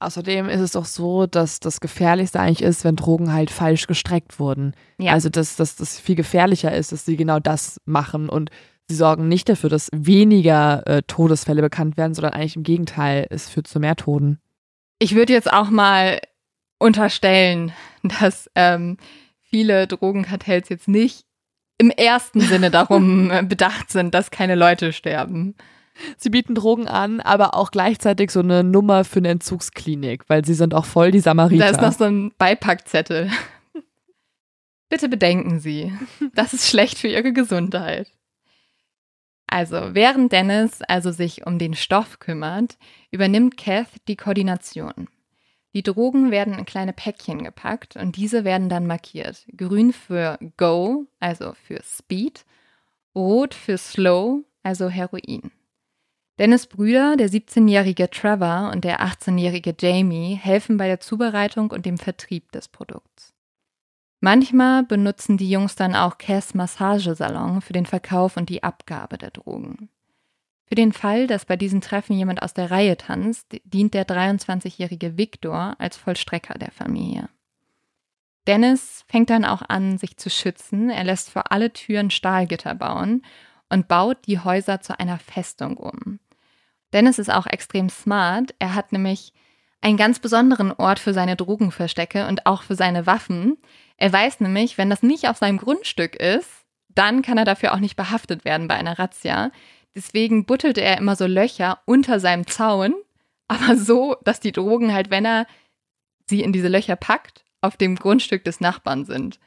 Außerdem ist es doch so, dass das Gefährlichste eigentlich ist, wenn Drogen halt falsch gestreckt wurden. Ja. Also, dass das viel gefährlicher ist, dass sie genau das machen und sie sorgen nicht dafür, dass weniger äh, Todesfälle bekannt werden, sondern eigentlich im Gegenteil, es führt zu mehr Toten. Ich würde jetzt auch mal unterstellen, dass ähm, viele Drogenkartells jetzt nicht im ersten Sinne darum äh, bedacht sind, dass keine Leute sterben. Sie bieten Drogen an, aber auch gleichzeitig so eine Nummer für eine Entzugsklinik, weil sie sind auch voll die Samariter. Da ist noch so ein Beipackzettel. Bitte bedenken Sie, das ist schlecht für Ihre Gesundheit. Also, während Dennis also sich um den Stoff kümmert, übernimmt Kath die Koordination. Die Drogen werden in kleine Päckchen gepackt und diese werden dann markiert. Grün für Go, also für Speed, rot für Slow, also Heroin. Dennis Brüder, der 17-jährige Trevor und der 18-jährige Jamie, helfen bei der Zubereitung und dem Vertrieb des Produkts. Manchmal benutzen die Jungs dann auch Cass Massagesalon für den Verkauf und die Abgabe der Drogen. Für den Fall, dass bei diesen Treffen jemand aus der Reihe tanzt, dient der 23-jährige Victor als Vollstrecker der Familie. Dennis fängt dann auch an, sich zu schützen. Er lässt vor alle Türen Stahlgitter bauen und baut die Häuser zu einer Festung um. Dennis ist auch extrem smart. Er hat nämlich einen ganz besonderen Ort für seine Drogenverstecke und auch für seine Waffen. Er weiß nämlich, wenn das nicht auf seinem Grundstück ist, dann kann er dafür auch nicht behaftet werden bei einer Razzia. Deswegen buttelte er immer so Löcher unter seinem Zaun, aber so, dass die Drogen halt, wenn er sie in diese Löcher packt, auf dem Grundstück des Nachbarn sind.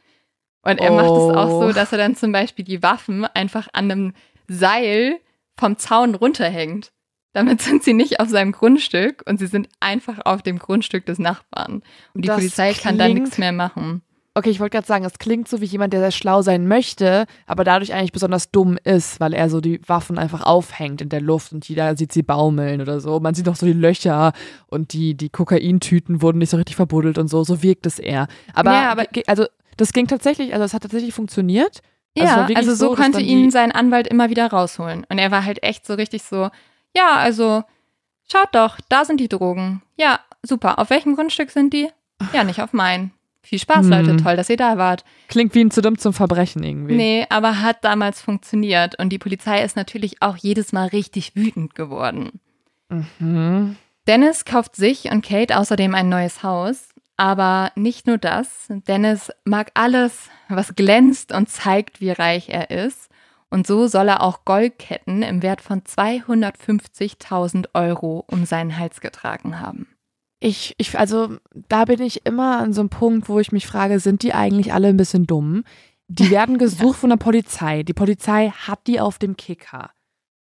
Und er macht es auch so, Oh. dass er dann zum Beispiel die Waffen einfach an einem Seil vom Zaun runterhängt. Damit sind sie nicht auf seinem Grundstück und sie sind einfach auf dem Grundstück des Nachbarn. Und die Das Polizei kann da klingt- nichts mehr machen. Okay, ich wollte gerade sagen, es klingt so wie jemand, der sehr schlau sein möchte, aber dadurch eigentlich besonders dumm ist, weil er so die Waffen einfach aufhängt in der Luft und jeder sieht sie baumeln oder so. Man sieht noch so die Löcher und die, die Kokaintüten wurden nicht so richtig verbuddelt und so. So wirkt es eher. Aber, Ja, aber- also das ging tatsächlich, also es hat tatsächlich funktioniert. Also Ja, wirklich also so, dass konnte ihn sein Anwalt immer wieder rausholen. Und er war halt echt so richtig so, ja, also schaut doch, da sind die Drogen. Ja, super. Auf welchem Grundstück sind die? Ja, nicht auf meinen. Viel Spaß, Hm. Leute. Toll, dass ihr da wart. Klingt wie ein zu dumm zum Verbrechen irgendwie. Nee, aber hat damals funktioniert. Und die Polizei ist natürlich auch jedes Mal richtig wütend geworden. Mhm. Dennis kauft sich und Kate außerdem ein neues Haus. Aber nicht nur das. Dennis mag alles, was glänzt und zeigt, wie reich er ist. Und so soll er auch Goldketten im Wert von 250.000 Euro um seinen Hals getragen haben. Ich, ich, also da bin ich immer an so einem Punkt, wo ich mich frage, sind die eigentlich alle ein bisschen dumm? Die werden gesucht von der Polizei. Die Polizei hat die auf dem Kicker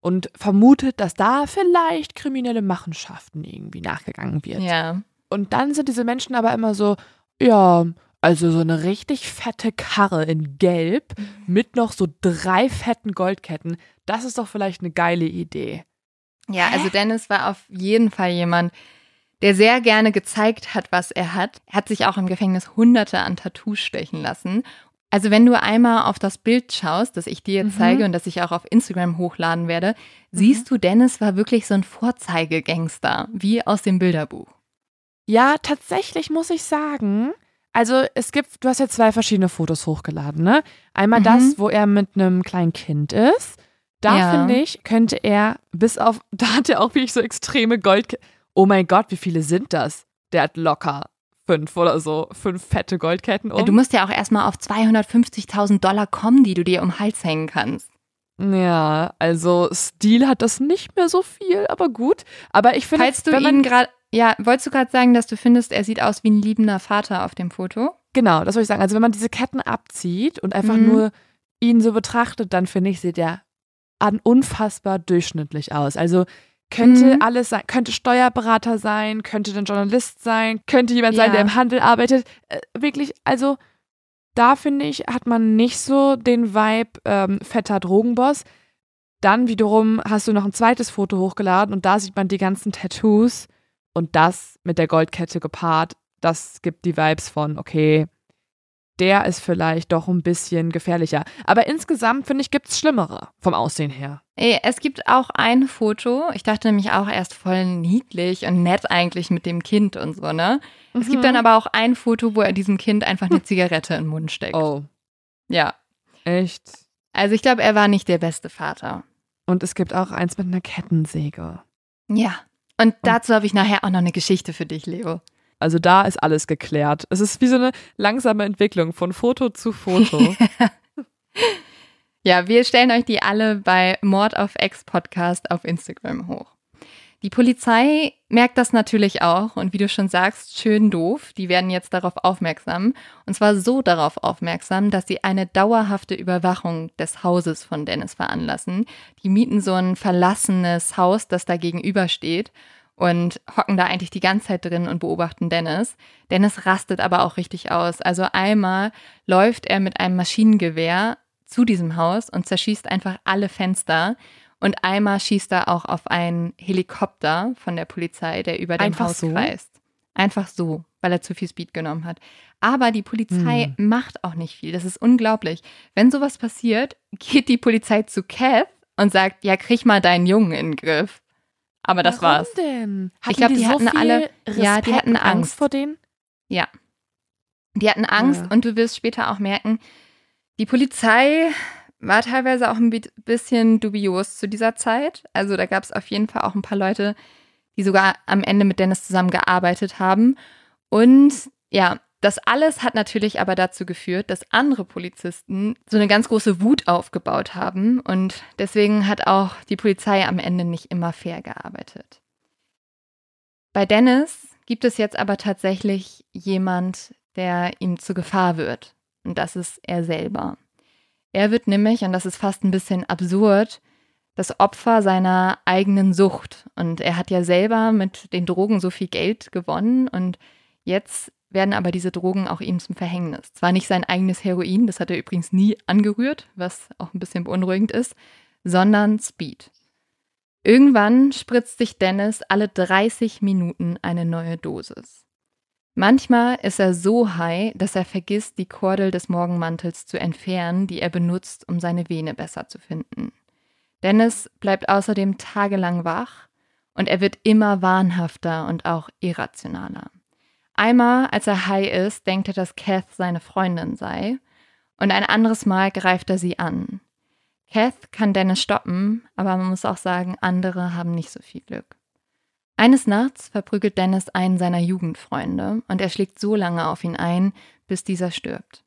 und vermutet, dass da vielleicht kriminelle Machenschaften irgendwie nachgegangen wird. Ja. Und dann sind diese Menschen aber immer so, ja, also so eine richtig fette Karre in Gelb mit noch so drei fetten Goldketten. Das ist doch vielleicht eine geile Idee. Ja, also Dennis war auf jeden Fall jemand, der sehr gerne gezeigt hat, was er hat. Er hat sich auch im Gefängnis hunderte an Tattoos stechen lassen. Also wenn du einmal auf das Bild schaust, das ich dir jetzt Mhm. zeige und das ich auch auf Instagram hochladen werde, siehst du, Dennis war wirklich so ein Vorzeigegangster, wie aus dem Bilderbuch. Ja, tatsächlich muss ich sagen. Also es gibt, du hast ja zwei verschiedene Fotos hochgeladen, ne? Einmal Mhm. das, wo er mit einem kleinen Kind ist. Da Ja. finde ich, könnte er bis auf, da hat er auch wirklich so extreme Gold. Oh mein Gott, wie viele sind das? Der hat locker fünf oder so, fünf fette Goldketten um. Du musst ja auch erstmal auf 250.000 Dollar kommen, die du dir um den Hals hängen kannst. ja, also Stil hat das nicht mehr so viel, aber gut. Aber ich finde, Falls du wenn man, ihn gerade, ja, wolltest du gerade sagen, dass du findest, er sieht aus wie ein liebender Vater auf dem Foto? Genau, das wollte ich sagen. Also wenn man diese Ketten abzieht und einfach Mhm. nur ihn so betrachtet, dann finde ich, sieht er an unfassbar durchschnittlich aus. Also könnte Mhm. alles sein, könnte Steuerberater sein, könnte ein Journalist sein, könnte jemand sein, Ja. der im Handel arbeitet. Äh, wirklich, also da finde ich, hat man nicht so den Vibe ähm, fetter Drogenboss. Dann wiederum hast du noch ein zweites Foto hochgeladen und da sieht man die ganzen Tattoos und das mit der Goldkette gepaart, das gibt die Vibes von, okay, der ist vielleicht doch ein bisschen gefährlicher. Aber insgesamt, finde ich, gibt es Schlimmere vom Aussehen her. Es gibt auch ein Foto, ich dachte nämlich auch erst voll niedlich und nett eigentlich mit dem Kind und so, ne? Es gibt dann aber auch ein Foto, wo er diesem Kind einfach eine Zigarette in den Mund steckt. Oh, Ja. echt? Also ich glaube, er war nicht der beste Vater. Und es gibt auch eins mit einer Kettensäge. Ja. Und dazu habe ich nachher auch noch eine Geschichte für dich, Leo. Also da ist alles geklärt. Es ist wie so eine langsame Entwicklung von Foto zu Foto. Ja, wir stellen euch die alle bei Mord auf Ex Podcast auf Instagram hoch. Die Polizei merkt das natürlich auch und wie du schon sagst, schön doof. Die werden jetzt darauf aufmerksam. Und zwar so darauf aufmerksam, dass sie eine dauerhafte Überwachung des Hauses von Dennis veranlassen. Die mieten so ein verlassenes Haus, das da gegenübersteht und hocken da eigentlich die ganze Zeit drin und beobachten Dennis. Dennis rastet aber auch richtig aus. Also einmal läuft er mit einem Maschinengewehr zu diesem Haus und zerschießt einfach alle Fenster. Und einmal schießt er auch auf einen Helikopter von der Polizei, der über dem Einfach Haus so? kreist. Einfach so, weil er zu viel Speed genommen hat. Aber die Polizei macht auch nicht viel. Das ist unglaublich. Wenn sowas passiert, geht die Polizei zu Kath und sagt, ja, krieg mal deinen Jungen in den Griff. Aber das Warum war's. denn? Ich glaub, die so hatten viel alle- ja, die Respekt hatten Angst Angst. vor denen? Ja. Die hatten Angst Ja. und du wirst später auch merken, die Polizei war teilweise auch ein bi- bisschen dubios zu dieser Zeit. Also da gab es auf jeden Fall auch ein paar Leute, die sogar am Ende mit Dennis zusammengearbeitet haben. Und ja, das alles hat natürlich aber dazu geführt, dass andere Polizisten so eine ganz große Wut aufgebaut haben. Und deswegen hat auch die Polizei am Ende nicht immer fair gearbeitet. Bei Dennis gibt es jetzt aber tatsächlich jemand, der ihm zu Gefahr wird. Und das ist er selber. Er wird nämlich, und das ist fast ein bisschen absurd, das Opfer seiner eigenen Sucht. Und er hat ja selber mit den Drogen so viel Geld gewonnen und jetzt werden aber diese Drogen auch ihm zum Verhängnis. Zwar nicht sein eigenes Heroin, das hat er übrigens nie angerührt, was auch ein bisschen beunruhigend ist, sondern Speed. Irgendwann spritzt sich Dennis alle 30 Minuten eine neue Dosis. Manchmal ist er so high, dass er vergisst, die Kordel des Morgenmantels zu entfernen, die er benutzt, um seine Vene besser zu finden. Dennis bleibt außerdem tagelang wach und er wird immer wahnhafter und auch irrationaler. Einmal, als er high ist, denkt er, dass Kath seine Freundin sei und ein anderes Mal greift er sie an. Kath kann Dennis stoppen, aber man muss auch sagen, andere haben nicht so viel Glück. Eines Nachts verprügelt Dennis einen seiner Jugendfreunde und er schlägt so lange auf ihn ein, bis dieser stirbt.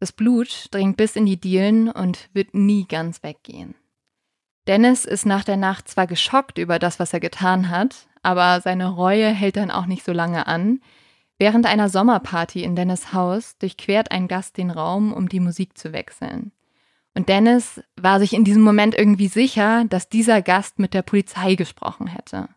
Das Blut dringt bis in die Dielen und wird nie ganz weggehen. Dennis ist nach der Nacht zwar geschockt über das, was er getan hat, aber seine Reue hält dann auch nicht so lange an. Während einer Sommerparty in Dennis Haus durchquert ein Gast den Raum, um die Musik zu wechseln. Und Dennis war sich in diesem Moment irgendwie sicher, dass dieser Gast mit der Polizei gesprochen hätte.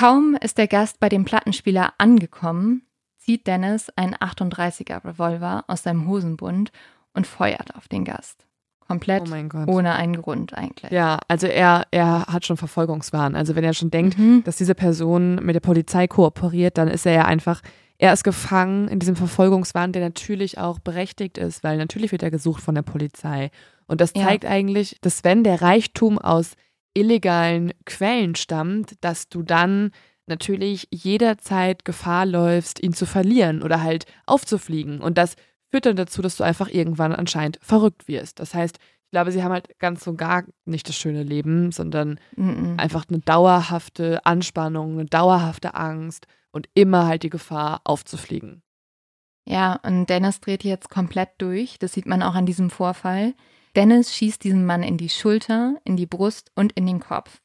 Kaum ist der Gast bei dem Plattenspieler angekommen, zieht Dennis einen 38er Revolver aus seinem Hosenbund und feuert auf den Gast. Komplett Oh mein Gott. ohne einen Grund eigentlich. Ja, also er, er hat schon Verfolgungswahn. Also wenn er schon denkt, Mhm. dass diese Person mit der Polizei kooperiert, dann ist er ja einfach, er ist gefangen in diesem Verfolgungswahn, der natürlich auch berechtigt ist, weil natürlich wird er gesucht von der Polizei. Und das Ja. zeigt eigentlich, dass wenn der Reichtum aus illegalen Quellen stammt, dass du dann natürlich jederzeit Gefahr läufst, ihn zu verlieren oder halt aufzufliegen. Und das führt dann dazu, dass du einfach irgendwann anscheinend verrückt wirst. Das heißt, ich glaube, sie haben halt ganz und gar nicht das schöne Leben, sondern Mhm. einfach eine dauerhafte Anspannung, eine dauerhafte Angst und immer halt die Gefahr aufzufliegen. Ja, und Dennis dreht jetzt komplett durch. Das sieht man auch an diesem Vorfall. Dennis schießt diesen Mann in die Schulter, in die Brust und in den Kopf.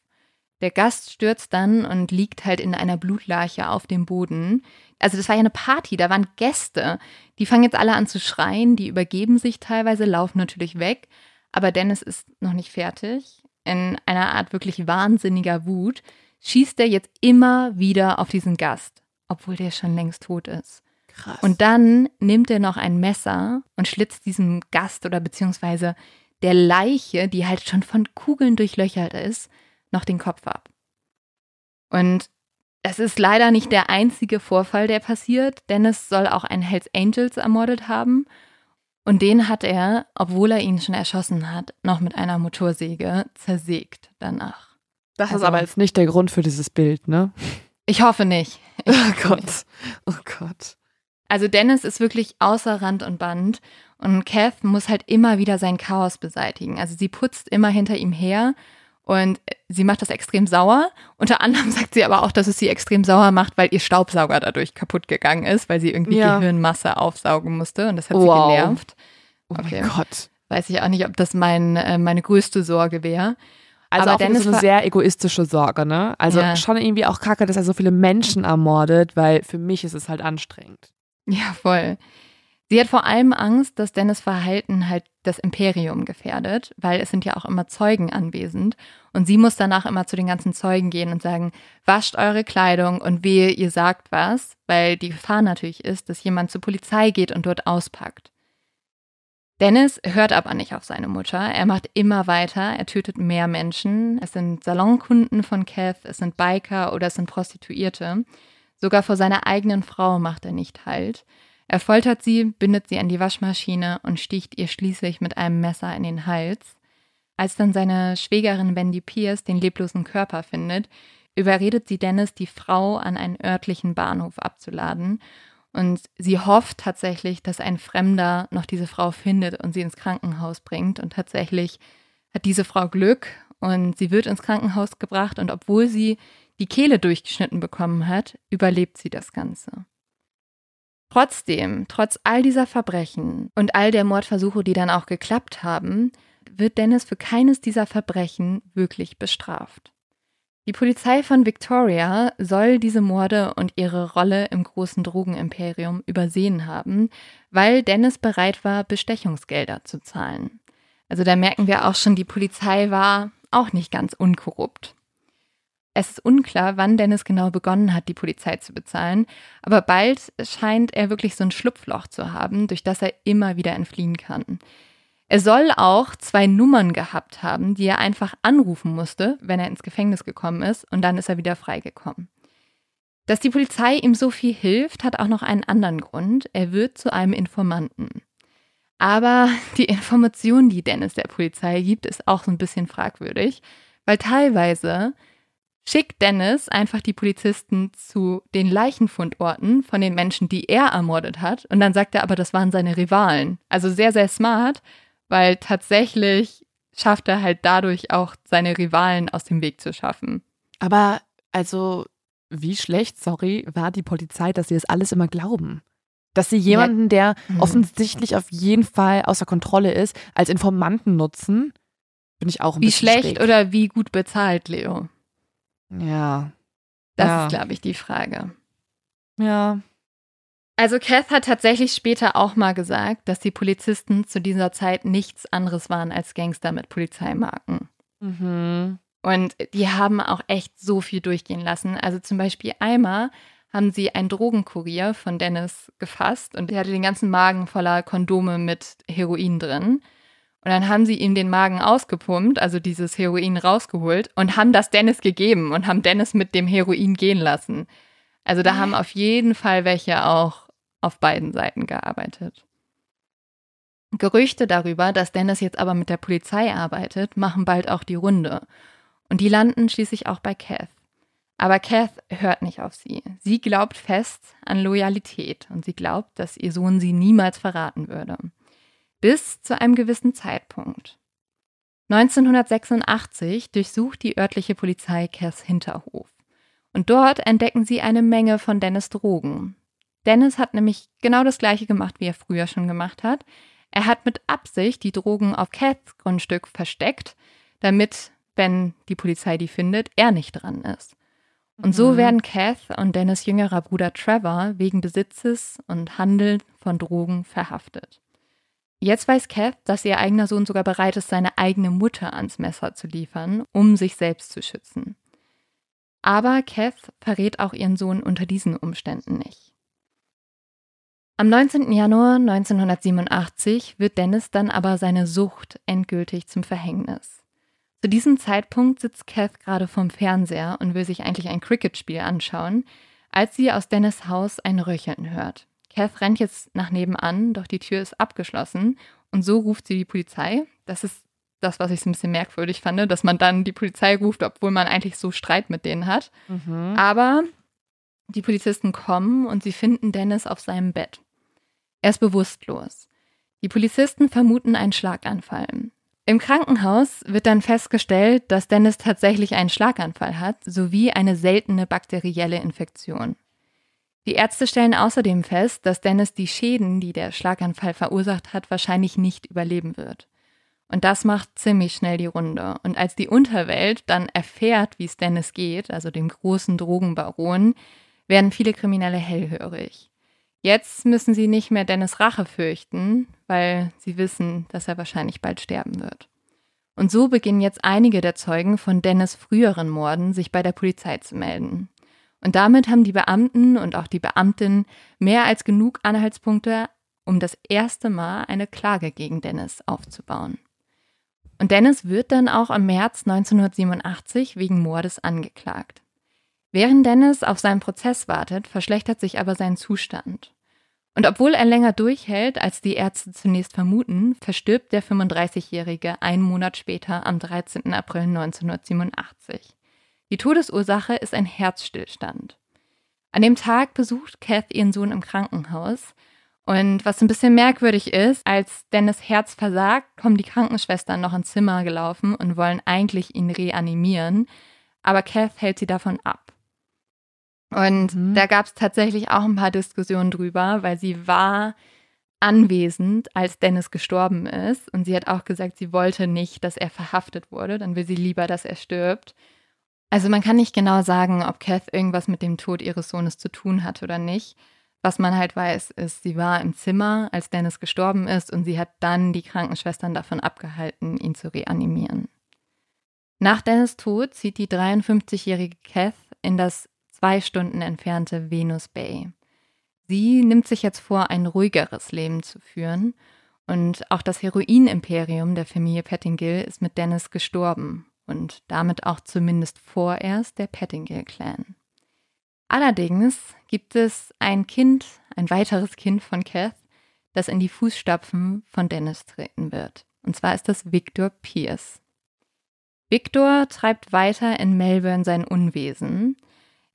Der Gast stürzt dann und liegt halt in einer Blutlache auf dem Boden. Also das war ja eine Party, da waren Gäste. Die fangen jetzt alle an zu schreien, die übergeben sich teilweise, laufen natürlich weg. Aber Dennis ist noch nicht fertig. In einer Art wirklich wahnsinniger Wut schießt er jetzt immer wieder auf diesen Gast, obwohl der schon längst tot ist. Krass. Und dann nimmt er noch ein Messer und schlitzt diesem Gast oder beziehungsweise der Leiche, die halt schon von Kugeln durchlöchert ist, noch den Kopf ab. Und Das ist leider nicht der einzige Vorfall, der passiert. Dennis soll auch einen Hells Angels ermordet haben. Und den hat er, obwohl er ihn schon erschossen hat, noch mit einer Motorsäge zersägt danach. Das Also- ist aber jetzt nicht der Grund für dieses Bild, ne? Ich hoffe nicht. Ich Oh Gott. nicht. Oh Gott. Also Dennis ist wirklich außer Rand und Band und Kath muss halt immer wieder sein Chaos beseitigen. Also sie putzt immer hinter ihm her und sie macht das extrem sauer. Unter anderem sagt sie aber auch, dass es sie extrem sauer macht, weil ihr Staubsauger dadurch kaputt gegangen ist, weil sie irgendwie Ja. Gehirnmasse aufsaugen musste und das hat Wow. sie genervt. Oh Okay. mein Gott. Weiß ich auch nicht, ob das mein, äh, meine größte Sorge wäre. Also Aber auch Dennis so eine sehr egoistische Sorge, ne? Also Ja. schon irgendwie auch kacke, dass er so viele Menschen ermordet, weil für mich ist es halt anstrengend. Ja, voll. Sie hat vor allem Angst, dass Dennis Verhalten halt das Imperium gefährdet, weil es sind ja auch immer Zeugen anwesend. Und sie muss danach immer zu den ganzen Zeugen gehen und sagen, wascht eure Kleidung und wehe, ihr sagt was, weil die Gefahr natürlich ist, dass jemand zur Polizei geht und dort auspackt. Dennis hört aber nicht auf seine Mutter. Er macht immer weiter. Er tötet mehr Menschen. Es sind Salonkunden von Kath, es sind Biker oder es sind Prostituierte. Sogar vor seiner eigenen Frau macht er nicht Halt. Er foltert sie, bindet sie an die Waschmaschine und sticht ihr schließlich mit einem Messer in den Hals. Als dann seine Schwägerin Wendy Pierce den leblosen Körper findet, überredet sie Dennis, die Frau an einen örtlichen Bahnhof abzuladen. Und sie hofft tatsächlich, dass ein Fremder noch diese Frau findet und sie ins Krankenhaus bringt. Und tatsächlich hat diese Frau Glück und sie wird ins Krankenhaus gebracht. Und obwohl sie die Kehle durchgeschnitten bekommen hat, überlebt sie das Ganze. Trotzdem, trotz all dieser Verbrechen und all der Mordversuche, die dann auch geklappt haben, wird Dennis für keines dieser Verbrechen wirklich bestraft. Die Polizei von Victoria soll diese Morde und ihre Rolle im großen Drogenimperium übersehen haben, weil Dennis bereit war, Bestechungsgelder zu zahlen. Also da merken wir auch schon, die Polizei war auch nicht ganz unkorrupt. Es ist unklar, wann Dennis genau begonnen hat, die Polizei zu bezahlen, aber bald scheint er wirklich so ein Schlupfloch zu haben, durch das er immer wieder entfliehen kann. Er soll auch zwei Nummern gehabt haben, die er einfach anrufen musste, wenn er ins Gefängnis gekommen ist, und dann ist er wieder freigekommen. Dass die Polizei ihm so viel hilft, hat auch noch einen anderen Grund. Er wird zu einem Informanten. Aber die Information, die Dennis der Polizei gibt, ist auch so ein bisschen fragwürdig, weil teilweise schickt Dennis einfach die Polizisten zu den Leichenfundorten von den Menschen, die er ermordet hat. Und dann sagt er aber, das waren seine Rivalen. Also sehr, sehr smart, weil tatsächlich schafft er halt dadurch auch seine Rivalen aus dem Weg zu schaffen. Aber also, wie schlecht, sorry, war die Polizei, dass sie das alles immer glauben? Dass sie jemanden, der Mhm. offensichtlich auf jeden Fall außer Kontrolle ist, als Informanten nutzen, bin ich auch ein Wie bisschen schlecht schräg. oder wie gut bezahlt, Leo? Ja. Das Ja. ist, glaube ich, die Frage. Ja. Also Kath hat tatsächlich später auch mal gesagt, dass die Polizisten zu dieser Zeit nichts anderes waren als Gangster mit Polizeimarken. Mhm. Und die haben auch echt so viel durchgehen lassen. Also zum Beispiel einmal haben sie einen Drogenkurier von Dennis gefasst und der hatte den ganzen Magen voller Kondome mit Heroin drin. Und dann haben sie ihm den Magen ausgepumpt, also dieses Heroin rausgeholt und haben das Dennis gegeben und haben Dennis mit dem Heroin gehen lassen. Also da haben auf jeden Fall welche auch auf beiden Seiten gearbeitet. Gerüchte darüber, dass Dennis jetzt aber mit der Polizei arbeitet, machen bald auch die Runde. Und die landen schließlich auch bei Kath. Aber Kath hört nicht auf sie. Sie glaubt fest an Loyalität und sie glaubt, dass ihr Sohn sie niemals verraten würde. Bis zu einem gewissen Zeitpunkt. 1986 durchsucht die örtliche Polizei Kaths Hinterhof. Und dort entdecken sie eine Menge von Dennis Drogen. Dennis hat nämlich genau das gleiche gemacht, wie er früher schon gemacht hat. Er hat mit Absicht die Drogen auf Kaths Grundstück versteckt, damit, wenn die Polizei die findet, er nicht dran ist. Und so Mhm. werden Kath und Dennis jüngerer Bruder Trevor wegen Besitzes und Handel von Drogen verhaftet. Jetzt weiß Kath, dass ihr eigener Sohn sogar bereit ist, seine eigene Mutter ans Messer zu liefern, um sich selbst zu schützen. Aber Kath verrät auch ihren Sohn unter diesen Umständen nicht. Am 19. Januar 1987 wird Dennis dann aber seine Sucht endgültig zum Verhängnis. Zu diesem Zeitpunkt sitzt Kath gerade vorm Fernseher und will sich eigentlich ein Cricket-Spiel anschauen, als sie aus Dennis Haus ein Röcheln hört. Kath rennt jetzt nach nebenan, doch die Tür ist abgeschlossen und so ruft sie die Polizei. Das ist das, was ich so ein bisschen merkwürdig fand, dass man dann die Polizei ruft, obwohl man eigentlich so Streit mit denen hat. Mhm. Aber die Polizisten kommen und sie finden Dennis auf seinem Bett. Er ist bewusstlos. Die Polizisten vermuten einen Schlaganfall. Im Krankenhaus wird dann festgestellt, dass Dennis tatsächlich einen Schlaganfall hat, sowie eine seltene bakterielle Infektion. Die Ärzte stellen außerdem fest, dass Dennis die Schäden, die der Schlaganfall verursacht hat, wahrscheinlich nicht überleben wird. Und das macht ziemlich schnell die Runde. Und als die Unterwelt dann erfährt, wie es Dennis geht, also dem großen Drogenbaron, werden viele Kriminelle hellhörig. Jetzt müssen sie nicht mehr Dennis Rache fürchten, weil sie wissen, dass er wahrscheinlich bald sterben wird. Und so beginnen jetzt einige der Zeugen von Dennis früheren Morden sich bei der Polizei zu melden. Und damit haben die Beamten und auch die Beamtin mehr als genug Anhaltspunkte, um das erste Mal eine Klage gegen Dennis aufzubauen. Und Dennis wird dann auch im März 1987 wegen Mordes angeklagt. Während Dennis auf seinen Prozess wartet, verschlechtert sich aber sein Zustand. Und obwohl er länger durchhält, als die Ärzte zunächst vermuten, verstirbt der 35-Jährige einen Monat später am 13. April 1987. Die Todesursache ist ein Herzstillstand. An dem Tag besucht Kath ihren Sohn im Krankenhaus. Und was ein bisschen merkwürdig ist, als Dennis Herz versagt, kommen die Krankenschwestern noch ins Zimmer gelaufen und wollen eigentlich ihn reanimieren. Aber Kath hält sie davon ab. Und mhm. da gab es tatsächlich auch ein paar Diskussionen drüber, weil sie war anwesend, als Dennis gestorben ist. Und sie hat auch gesagt, sie wollte nicht, dass er verhaftet wurde. Dann will sie lieber, dass er stirbt. Also man kann nicht genau sagen, ob Kath irgendwas mit dem Tod ihres Sohnes zu tun hat oder nicht. Was man halt weiß, ist, sie war im Zimmer, als Dennis gestorben ist, und sie hat dann die Krankenschwestern davon abgehalten, ihn zu reanimieren. Nach Dennis Tod zieht die 53-jährige Kath in das zwei Stunden entfernte Venus Bay. Sie nimmt sich jetzt vor, ein ruhigeres Leben zu führen und auch das Heroin-Imperium der Familie Pettingill ist mit Dennis gestorben und damit auch zumindest vorerst der Pettingill-Clan. Allerdings gibt es ein Kind, ein weiteres Kind von Kath, das in die Fußstapfen von Dennis treten wird. Und zwar ist das Victor Pierce. Victor treibt weiter in Melbourne sein Unwesen.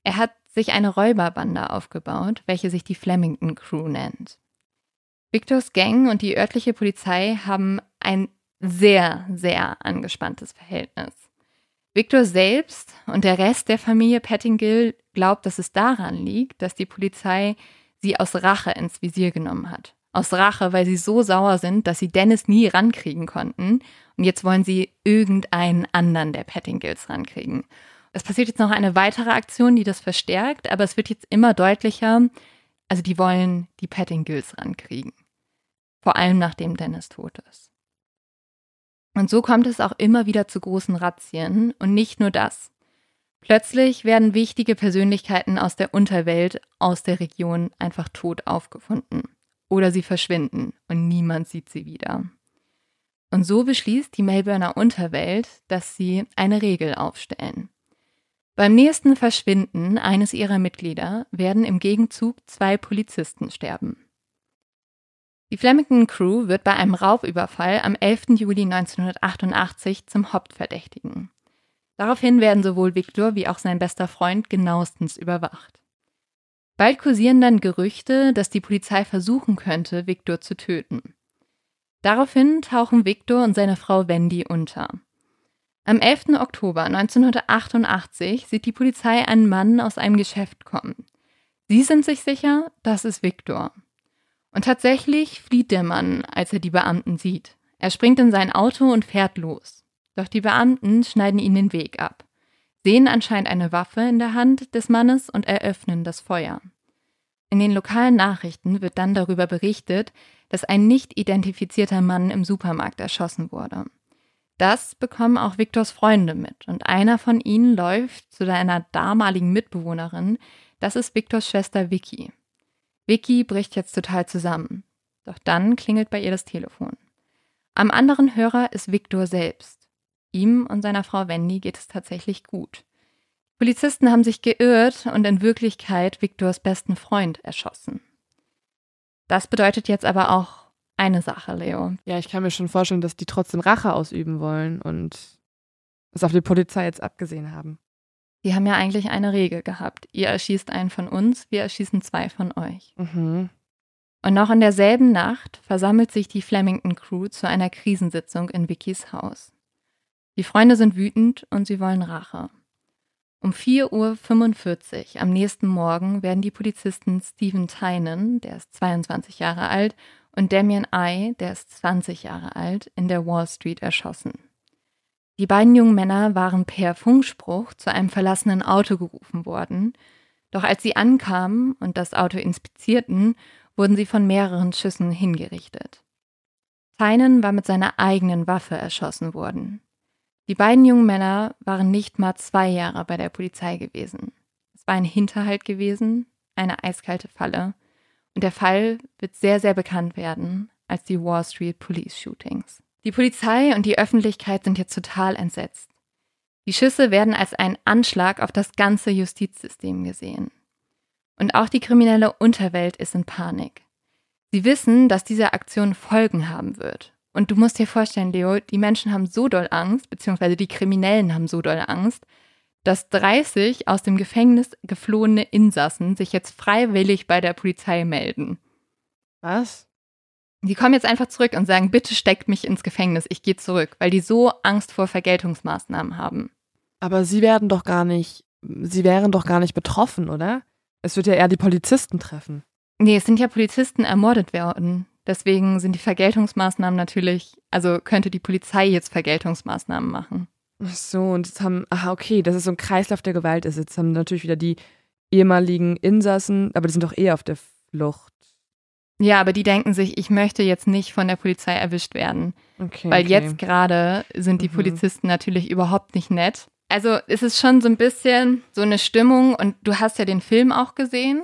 Er hat sich eine Räuberbande aufgebaut, welche sich die Flemington Crew nennt. Victors Gang und die örtliche Polizei haben ein sehr, sehr angespanntes Verhältnis. Victor selbst und der Rest der Familie Pettingill glaubt, dass es daran liegt, dass die Polizei sie aus Rache ins Visier genommen hat. Aus Rache, weil sie so sauer sind, dass sie Dennis nie rankriegen konnten. Und jetzt wollen sie irgendeinen anderen der Pettingills rankriegen. Es passiert jetzt noch eine weitere Aktion, die das verstärkt, aber es wird jetzt immer deutlicher. Also die wollen die Pettingills rankriegen. Vor allem nachdem Dennis tot ist. Und so kommt es auch immer wieder zu großen Razzien und nicht nur das. Plötzlich werden wichtige Persönlichkeiten aus der Unterwelt, aus der Region einfach tot aufgefunden. Oder sie verschwinden und niemand sieht sie wieder. Und so beschließt die Melbourner Unterwelt, dass sie eine Regel aufstellen. Beim nächsten Verschwinden eines ihrer Mitglieder werden im Gegenzug zwei Polizisten sterben. Die Flemington Crew wird bei einem Raubüberfall am 11. Juli 1988 zum Hauptverdächtigen. Daraufhin werden sowohl Victor wie auch sein bester Freund genauestens überwacht. Bald kursieren dann Gerüchte, dass die Polizei versuchen könnte, Victor zu töten. Daraufhin tauchen Victor und seine Frau Wendy unter. Am 11. Oktober 1988 sieht die Polizei einen Mann aus einem Geschäft kommen. Sie sind sich sicher, das ist Viktor. Und tatsächlich flieht der Mann, als er die Beamten sieht. Er springt in sein Auto und fährt los. Doch die Beamten schneiden ihn den Weg ab, sehen anscheinend eine Waffe in der Hand des Mannes und eröffnen das Feuer. In den lokalen Nachrichten wird dann darüber berichtet, dass ein nicht identifizierter Mann im Supermarkt erschossen wurde. Das bekommen auch Viktors Freunde mit und einer von ihnen läuft zu seiner damaligen Mitbewohnerin, das ist Viktors Schwester Vicky. Vicky bricht jetzt total zusammen. Doch dann klingelt bei ihr das Telefon. Am anderen Hörer ist Viktor selbst. Ihm und seiner Frau Wendy geht es tatsächlich gut. Polizisten haben sich geirrt und in Wirklichkeit Victors besten Freund erschossen. Das bedeutet jetzt aber auch eine Sache, Leo. Ja, ich kann mir schon vorstellen, dass die trotzdem Rache ausüben wollen und es auf die Polizei jetzt abgesehen haben. Die haben ja eigentlich eine Regel gehabt. Ihr erschießt einen von uns, wir erschießen zwei von euch. Mhm. Und noch in derselben Nacht versammelt sich die Flemington Crew zu einer Krisensitzung in Vickys Haus. Die Freunde sind wütend und sie wollen Rache. Um 4.45 Uhr am nächsten Morgen werden die Polizisten Stephen Tynan, der ist 22 Jahre alt, und Damien I, der ist 20 Jahre alt, in der Wall Street erschossen. Die beiden jungen Männer waren per Funkspruch zu einem verlassenen Auto gerufen worden, doch als sie ankamen und das Auto inspizierten, wurden sie von mehreren Schüssen hingerichtet. Tynan war mit seiner eigenen Waffe erschossen worden. Die beiden jungen Männer waren nicht mal zwei Jahre bei der Polizei gewesen. Es war ein Hinterhalt gewesen, eine eiskalte Falle. Und der Fall wird sehr, sehr bekannt werden als die Wall Street Police Shootings. Die Polizei und die Öffentlichkeit sind jetzt total entsetzt. Die Schüsse werden als ein Anschlag auf das ganze Justizsystem gesehen. Und auch die kriminelle Unterwelt ist in Panik. Sie wissen, dass diese Aktion Folgen haben wird. Und du musst dir vorstellen, Leo, die Menschen haben so doll Angst, beziehungsweise die Kriminellen haben so doll Angst, dass 30 aus dem Gefängnis geflohene Insassen sich jetzt freiwillig bei der Polizei melden. Was? Die kommen jetzt einfach zurück und sagen, bitte steckt mich ins Gefängnis, ich gehe zurück, weil die so Angst vor Vergeltungsmaßnahmen haben. Aber sie werden doch gar nicht, sie wären doch gar nicht betroffen, oder? Es wird ja eher die Polizisten treffen. Nee, es sind ja Polizisten ermordet worden. Deswegen sind die Vergeltungsmaßnahmen natürlich, also könnte die Polizei jetzt Vergeltungsmaßnahmen machen. Ach so, und jetzt haben, aha, okay, das ist so ein Kreislauf der Gewalt ist. Jetzt haben natürlich wieder die ehemaligen Insassen, aber die sind doch eh auf der Flucht. Ja, aber die denken sich, ich möchte jetzt nicht von der Polizei erwischt werden. Okay. Weil okay. jetzt gerade sind die Mhm. Polizisten natürlich überhaupt nicht nett. Also es ist schon so ein bisschen so eine Stimmung und du hast ja den Film auch gesehen,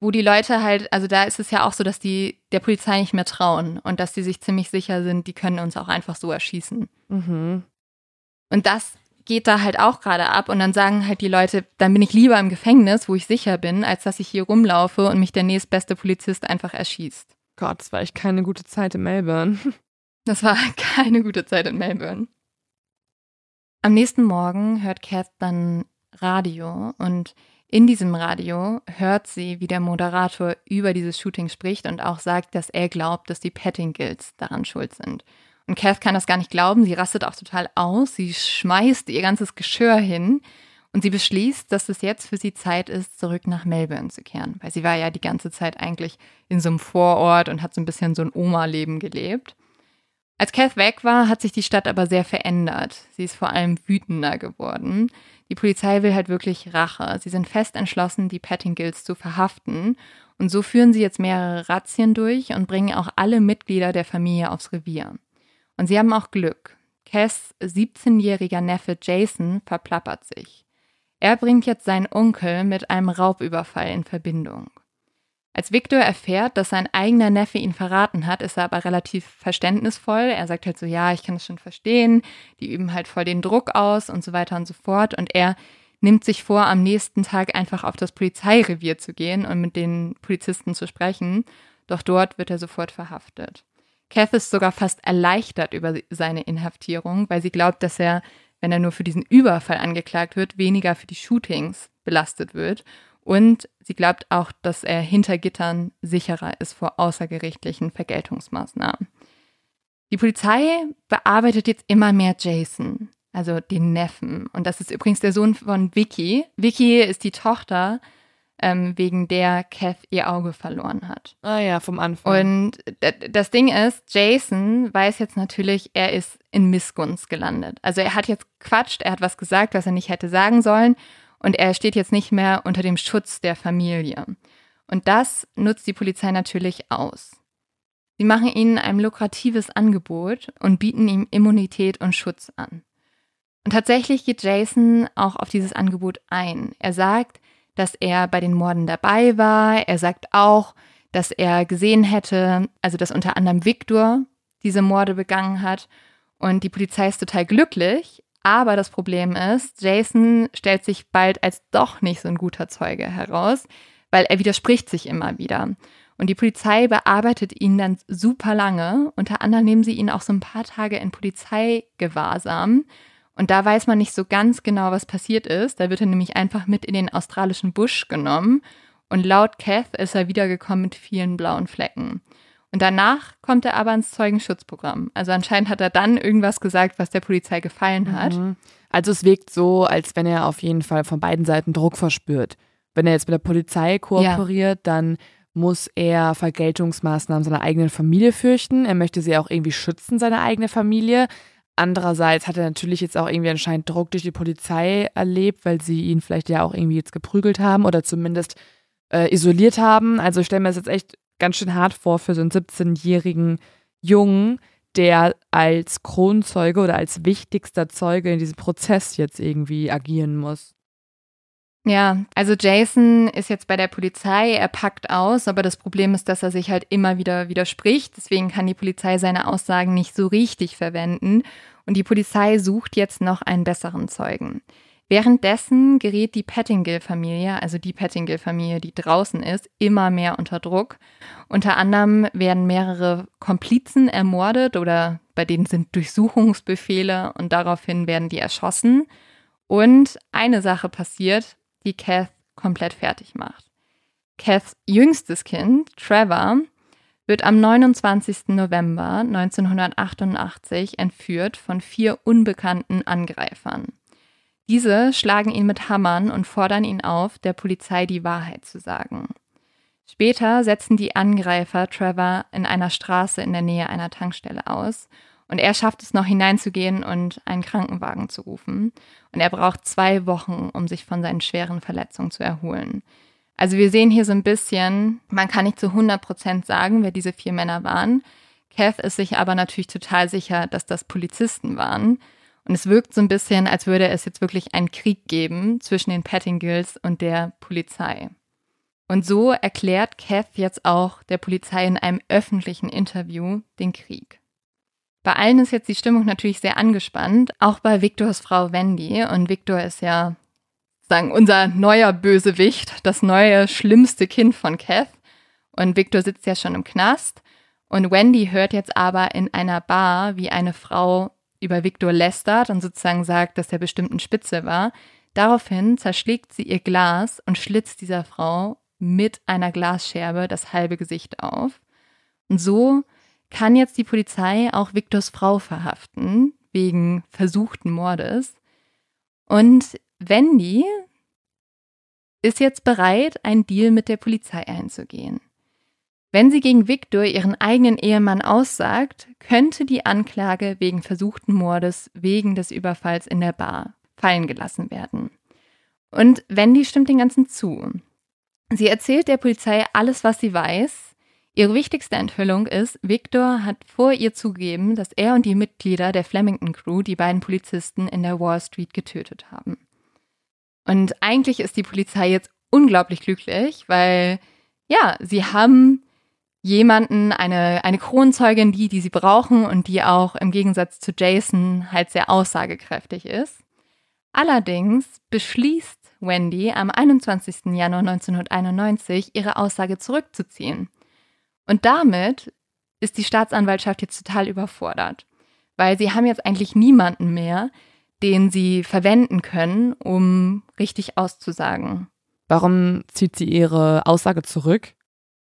wo die Leute halt, also da ist es ja auch so, dass die der Polizei nicht mehr trauen und dass die sich ziemlich sicher sind, die können uns auch einfach so erschießen. Mhm. Und das geht da halt auch gerade ab und dann sagen halt die Leute, dann bin ich lieber im Gefängnis, wo ich sicher bin, als dass ich hier rumlaufe und mich der nächstbeste Polizist einfach erschießt. Gott, das war echt keine gute Zeit in Melbourne. Das war keine gute Zeit in Melbourne. Am nächsten Morgen hört Kath dann Radio und in diesem Radio hört sie, wie der Moderator über dieses Shooting spricht und auch sagt, dass er glaubt, dass die Pettingills daran schuld sind. Und Kath kann das gar nicht glauben, sie rastet auch total aus, sie schmeißt ihr ganzes Geschirr hin und sie beschließt, dass es jetzt für sie Zeit ist, zurück nach Melbourne zu kehren, weil sie war ja die ganze Zeit eigentlich in so einem Vorort und hat so ein bisschen so ein Oma-Leben gelebt. Als Kath weg war, hat sich die Stadt aber sehr verändert. Sie ist vor allem wütender geworden. Die Polizei will halt wirklich Rache. Sie sind fest entschlossen, die Pettingills zu verhaften. Und so führen sie jetzt mehrere Razzien durch und bringen auch alle Mitglieder der Familie aufs Revier. Und sie haben auch Glück. Cass 17-jähriger Neffe Jason verplappert sich. Er bringt jetzt seinen Onkel mit einem Raubüberfall in Verbindung. Als Victor erfährt, dass sein eigener Neffe ihn verraten hat, ist er aber relativ verständnisvoll. Er sagt halt so, ja, ich kann es schon verstehen, die üben halt voll den Druck aus und so weiter und so fort. Und er nimmt sich vor, am nächsten Tag einfach auf das Polizeirevier zu gehen und mit den Polizisten zu sprechen. Doch dort wird er sofort verhaftet. Kath ist sogar fast erleichtert über seine Inhaftierung, weil sie glaubt, dass er, wenn er nur für diesen Überfall angeklagt wird, weniger für die Shootings belastet wird. Und sie glaubt auch, dass er hinter Gittern sicherer ist vor außergerichtlichen Vergeltungsmaßnahmen. Die Polizei bearbeitet jetzt immer mehr Jason, also den Neffen. Und das ist übrigens der Sohn von Vicky. Vicky ist die Tochter, ähm, wegen der Kath ihr Auge verloren hat. Ah ja, vom Anfang. Und das Ding ist, Jason weiß jetzt natürlich, er ist in Missgunst gelandet. Also er hat jetzt quatscht, er hat was gesagt, was er nicht hätte sagen sollen. Und er steht jetzt nicht mehr unter dem Schutz der Familie. Und das nutzt die Polizei natürlich aus. Sie machen ihnen ein lukratives Angebot und bieten ihm Immunität und Schutz an. Und tatsächlich geht Jason auch auf dieses Angebot ein. Er sagt, dass er bei den Morden dabei war. Er sagt auch, dass er gesehen hätte, also dass unter anderem Victor diese Morde begangen hat. Und die Polizei ist total glücklich, aber das Problem ist, Jason stellt sich bald als doch nicht so ein guter Zeuge heraus, weil er widerspricht sich immer wieder. Und die Polizei bearbeitet ihn dann super lange. Unter anderem nehmen sie ihn auch so ein paar Tage in Polizeigewahrsam. Und da weiß man nicht so ganz genau, was passiert ist. Da wird er nämlich einfach mit in den australischen Busch genommen. Und laut Kath ist er wiedergekommen mit vielen blauen Flecken. Und danach kommt er aber ins Zeugenschutzprogramm. Also anscheinend hat er dann irgendwas gesagt, was der Polizei gefallen hat. Mhm. Also es wirkt so, als wenn er auf jeden Fall von beiden Seiten Druck verspürt. Wenn er jetzt mit der Polizei kooperiert, ja. dann muss er Vergeltungsmaßnahmen seiner eigenen Familie fürchten. Er möchte sie auch irgendwie schützen, seine eigene Familie. Andererseits hat er natürlich jetzt auch irgendwie anscheinend Druck durch die Polizei erlebt, weil sie ihn vielleicht ja auch irgendwie jetzt geprügelt haben oder zumindest äh, isoliert haben. Also ich stelle mir das jetzt echt ganz schön hart vor für so einen 17-jährigen Jungen, der als Kronzeuge oder als wichtigster Zeuge in diesem Prozess jetzt irgendwie agieren muss. Ja, also Jason ist jetzt bei der Polizei, er packt aus, aber das Problem ist, dass er sich halt immer wieder widerspricht. Deswegen kann die Polizei seine Aussagen nicht so richtig verwenden. Und die Polizei sucht jetzt noch einen besseren Zeugen. Währenddessen gerät die Pettingill-Familie, also die Pettingill-Familie, die draußen ist, immer mehr unter Druck. Unter anderem werden mehrere Komplizen ermordet oder bei denen sind Durchsuchungsbefehle und daraufhin werden die erschossen. Und eine Sache passiert, die Kath komplett fertig macht. Kaths jüngstes Kind, Trevor, wird am 29. November 1988 entführt von vier unbekannten Angreifern. Diese schlagen ihn mit Hammern und fordern ihn auf, der Polizei die Wahrheit zu sagen. Später setzen die Angreifer Trevor in einer Straße in der Nähe einer Tankstelle aus und er schafft es noch hineinzugehen und einen Krankenwagen zu rufen. Und er braucht zwei Wochen, um sich von seinen schweren Verletzungen zu erholen. Also wir sehen hier so ein bisschen, man kann nicht zu 100 Prozent sagen, wer diese vier Männer waren. Kath ist sich aber natürlich total sicher, dass das Polizisten waren. Und es wirkt so ein bisschen, als würde es jetzt wirklich einen Krieg geben zwischen den Pettingills und der Polizei. Und so erklärt Kath jetzt auch der Polizei in einem öffentlichen Interview den Krieg. Bei allen ist jetzt die Stimmung natürlich sehr angespannt, auch bei Victors Frau Wendy. Und Victor ist ja, sagen, unser neuer Bösewicht, das neue, schlimmste Kind von Kath. Und Victor sitzt ja schon im Knast. Und Wendy hört jetzt aber in einer Bar, wie eine Frau über Viktor lästert und sozusagen sagt, dass er bestimmt ein Spitze war. Daraufhin zerschlägt sie ihr Glas und schlitzt dieser Frau mit einer Glasscherbe das halbe Gesicht auf. Und so kann jetzt die Polizei auch Viktors Frau verhaften, wegen versuchten Mordes. Und Wendy ist jetzt bereit, einen Deal mit der Polizei einzugehen. Wenn sie gegen Viktor ihren eigenen Ehemann aussagt, könnte die Anklage wegen versuchten Mordes wegen des Überfalls in der Bar fallen gelassen werden. Und Wendy stimmt den Ganzen zu. Sie erzählt der Polizei alles, was sie weiß. Ihre wichtigste Enthüllung ist, Victor hat vor ihr zugegeben, dass er und die Mitglieder der Flemington Crew die beiden Polizisten in der Wall Street getötet haben. Und eigentlich ist die Polizei jetzt unglaublich glücklich, weil ja, sie haben jemanden, eine, eine Kronzeugin, die, die sie brauchen und die auch im Gegensatz zu Jason halt sehr aussagekräftig ist. Allerdings beschließt Wendy am 21. Januar 1991 ihre Aussage zurückzuziehen. Und damit ist die Staatsanwaltschaft jetzt total überfordert, weil sie haben jetzt eigentlich niemanden mehr, den sie verwenden können, um richtig auszusagen. Warum zieht sie ihre Aussage zurück?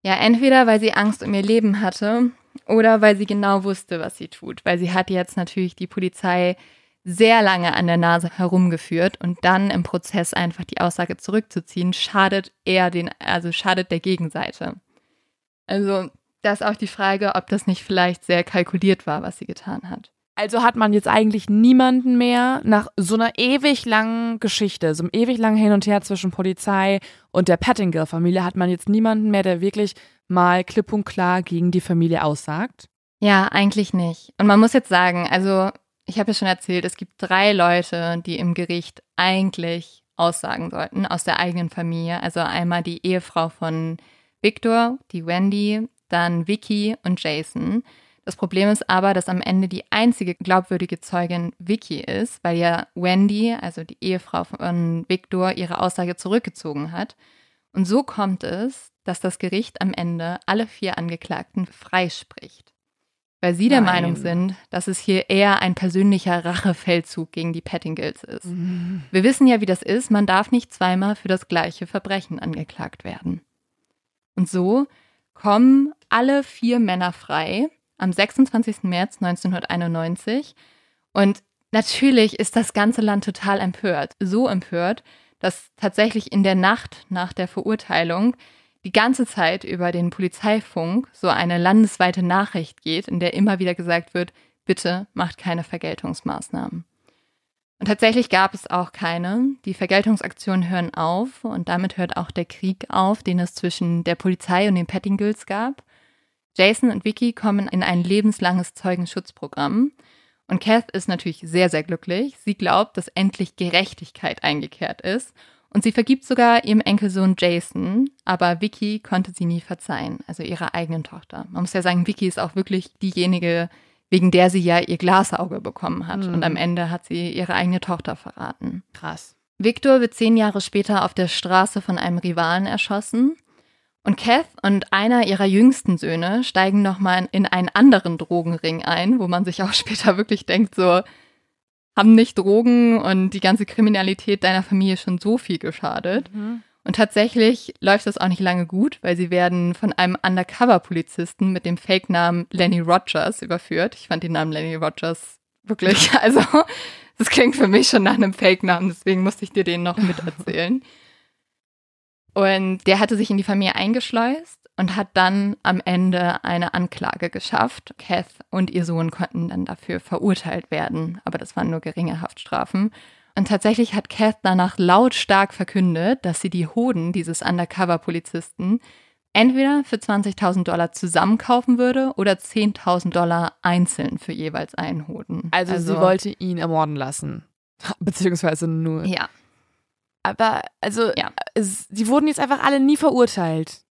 Ja, entweder weil sie Angst um ihr Leben hatte oder weil sie genau wusste, was sie tut. Weil sie hat jetzt natürlich die Polizei sehr lange an der Nase herumgeführt und dann im Prozess einfach die Aussage zurückzuziehen, schadet eher den, also schadet der Gegenseite. Also, da ist auch die Frage, ob das nicht vielleicht sehr kalkuliert war, was sie getan hat. Also hat man jetzt eigentlich niemanden mehr nach so einer ewig langen Geschichte, so einem ewig langen Hin und Her zwischen Polizei und der Pettingill-Familie, hat man jetzt niemanden mehr, der wirklich mal klipp und klar gegen die Familie aussagt? Ja, eigentlich nicht. Und man muss jetzt sagen, also ich habe ja schon erzählt, es gibt drei Leute, die im Gericht eigentlich aussagen sollten aus der eigenen Familie. Also einmal die Ehefrau von Victor, die Wendy, dann Vicky und Jason. Das Problem ist aber, dass am Ende die einzige glaubwürdige Zeugin Vicky ist, weil ja Wendy, also die Ehefrau von Victor, ihre Aussage zurückgezogen hat. Und so kommt es, dass das Gericht am Ende alle vier Angeklagten freispricht. Weil sie der Nein. Meinung sind, dass es hier eher ein persönlicher Rachefeldzug gegen die Pettingills ist. Mhm. Wir wissen ja, wie das ist. Man darf nicht zweimal für das gleiche Verbrechen angeklagt werden. Und so kommen alle vier Männer frei am 26. März 1991. Und natürlich ist das ganze Land total empört. So empört, dass tatsächlich in der Nacht nach der Verurteilung die ganze Zeit über den Polizeifunk so eine landesweite Nachricht geht, in der immer wieder gesagt wird, bitte macht keine Vergeltungsmaßnahmen. Und tatsächlich gab es auch keine. Die Vergeltungsaktionen hören auf und damit hört auch der Krieg auf, den es zwischen der Polizei und den Pettingills gab. Jason und Vicky kommen in ein lebenslanges Zeugenschutzprogramm. Und Kath ist natürlich sehr, sehr glücklich. Sie glaubt, dass endlich Gerechtigkeit eingekehrt ist. Und sie vergibt sogar ihrem Enkelsohn Jason, aber Vicky konnte sie nie verzeihen, also ihrer eigenen Tochter. Man muss ja sagen, Vicky ist auch wirklich diejenige, wegen der sie ja ihr Glasauge bekommen hat. Hm. Und am Ende hat sie ihre eigene Tochter verraten. Krass. Victor wird zehn Jahre später auf der Straße von einem Rivalen erschossen. Und Kath und einer ihrer jüngsten Söhne steigen nochmal in einen anderen Drogenring ein, wo man sich auch später wirklich denkt, so, haben nicht Drogen und die ganze Kriminalität deiner Familie schon so viel geschadet. Und tatsächlich läuft das auch nicht lange gut, weil sie werden von einem Undercover-Polizisten mit dem Fake-Namen Lenny Rogers überführt. Ich fand den Namen Lenny Rogers wirklich, also das klingt für mich schon nach einem Fake-Namen, deswegen musste ich dir den noch miterzählen. Und der hatte sich in die Familie eingeschleust und hat dann am Ende eine Anklage geschafft. Kath und ihr Sohn konnten dann dafür verurteilt werden, aber das waren nur geringe Haftstrafen. Und tatsächlich hat Kath danach lautstark verkündet, dass sie die Hoden dieses Undercover-Polizisten entweder für 20.000 Dollar zusammenkaufen würde oder 10.000 Dollar einzeln für jeweils einen Hoden. Also, sie wollte ihn ermorden lassen. Beziehungsweise nur. Ja, Aber, also, Ja. es, sie wurden jetzt einfach alle nie verurteilt.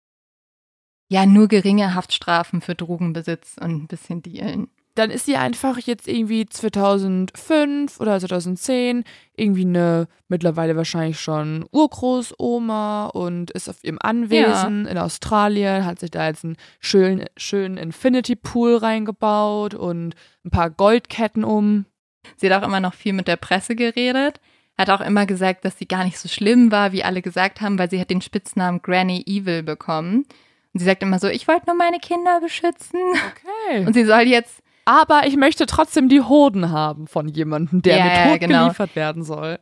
ja, nur geringe Haftstrafen für Drogenbesitz und ein bisschen Dealen. Dann ist sie einfach jetzt irgendwie 2005 oder 2010 irgendwie eine mittlerweile wahrscheinlich schon Urgroßoma und ist auf ihrem Anwesen in Australien, hat sich da jetzt einen schönen, schönen Infinity Pool reingebaut und ein paar Goldketten um. Sie hat auch immer noch viel mit der Presse geredet, hat auch immer gesagt, dass sie gar nicht so schlimm war, wie alle gesagt haben, weil sie hat den Spitznamen Granny Evil bekommen. Und sie sagt immer so, ich wollte nur meine Kinder beschützen. Okay. Und sie soll jetzt, Aber ich möchte trotzdem die Hoden haben von jemandem, der Ja, mir ja, tot genau. geliefert werden soll.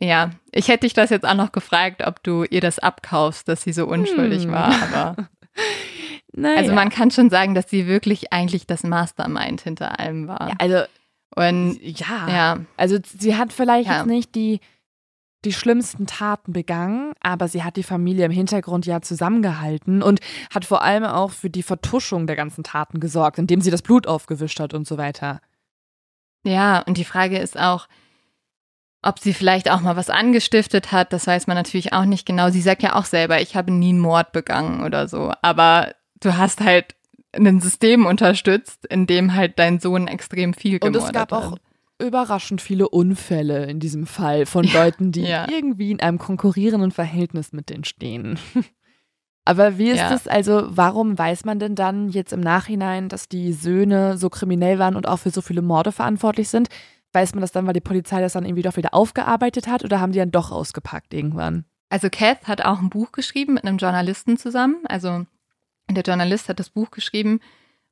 ja, ich hätte dich das jetzt auch noch gefragt, ob du ihr das abkaufst, dass sie so unschuldig Hm. war. Aber Naja. also man kann schon sagen, dass sie wirklich eigentlich das Mastermind hinter allem war. ja, also Und ja. ja, Also sie hat vielleicht Ja. jetzt nicht die, die schlimmsten Taten begangen, aber sie hat die Familie im Hintergrund ja zusammengehalten und hat vor allem auch für die Vertuschung der ganzen Taten gesorgt, indem sie das Blut aufgewischt hat und so weiter. Ja, und die Frage ist auch, ob sie vielleicht auch mal was angestiftet hat, das weiß man natürlich auch nicht genau. Sie sagt ja auch selber, ich habe nie einen Mord begangen oder so. Aber du hast halt ein System unterstützt, in dem halt dein Sohn extrem viel Und gemordet es gab hat. auch überraschend viele Unfälle in diesem Fall von Leuten, die ja. irgendwie in einem konkurrierenden Verhältnis mit denen stehen. Aber wie ist Ja. es, also warum weiß man denn dann jetzt im Nachhinein, dass die Söhne so kriminell waren und auch für so viele Morde verantwortlich sind? Weiß man das dann, weil die Polizei das dann irgendwie doch wieder aufgearbeitet hat oder haben die dann doch ausgepackt irgendwann? Also Kath hat auch ein Buch geschrieben mit einem Journalisten zusammen. Also der Journalist hat das Buch geschrieben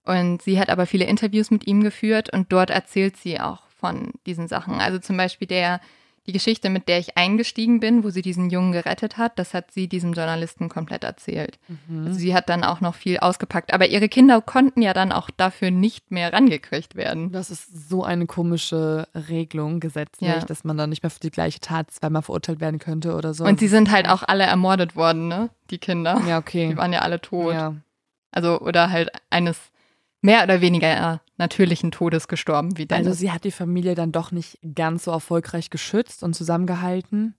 und sie hat aber viele Interviews mit ihm geführt und dort erzählt sie auch von diesen Sachen. Also zum Beispiel der, die Geschichte, mit der ich eingestiegen bin, wo sie diesen Jungen gerettet hat, das hat sie diesem Journalisten komplett erzählt. Also sie hat dann auch noch viel ausgepackt. Aber ihre Kinder konnten ja dann auch dafür nicht mehr rangekriegt werden. Das ist so eine komische Regelung gesetzlich, Ja. dass man dann nicht mehr für die gleiche Tat zweimal verurteilt werden könnte oder so. Und sie sind halt auch alle ermordet worden, ne? Die Kinder. Ja, okay. Die waren ja alle tot. Ja. Also, oder halt eines mehr oder weniger natürlichen Todes gestorben, wie Dennis. Also sie hat die Familie dann doch nicht ganz so erfolgreich geschützt und zusammengehalten.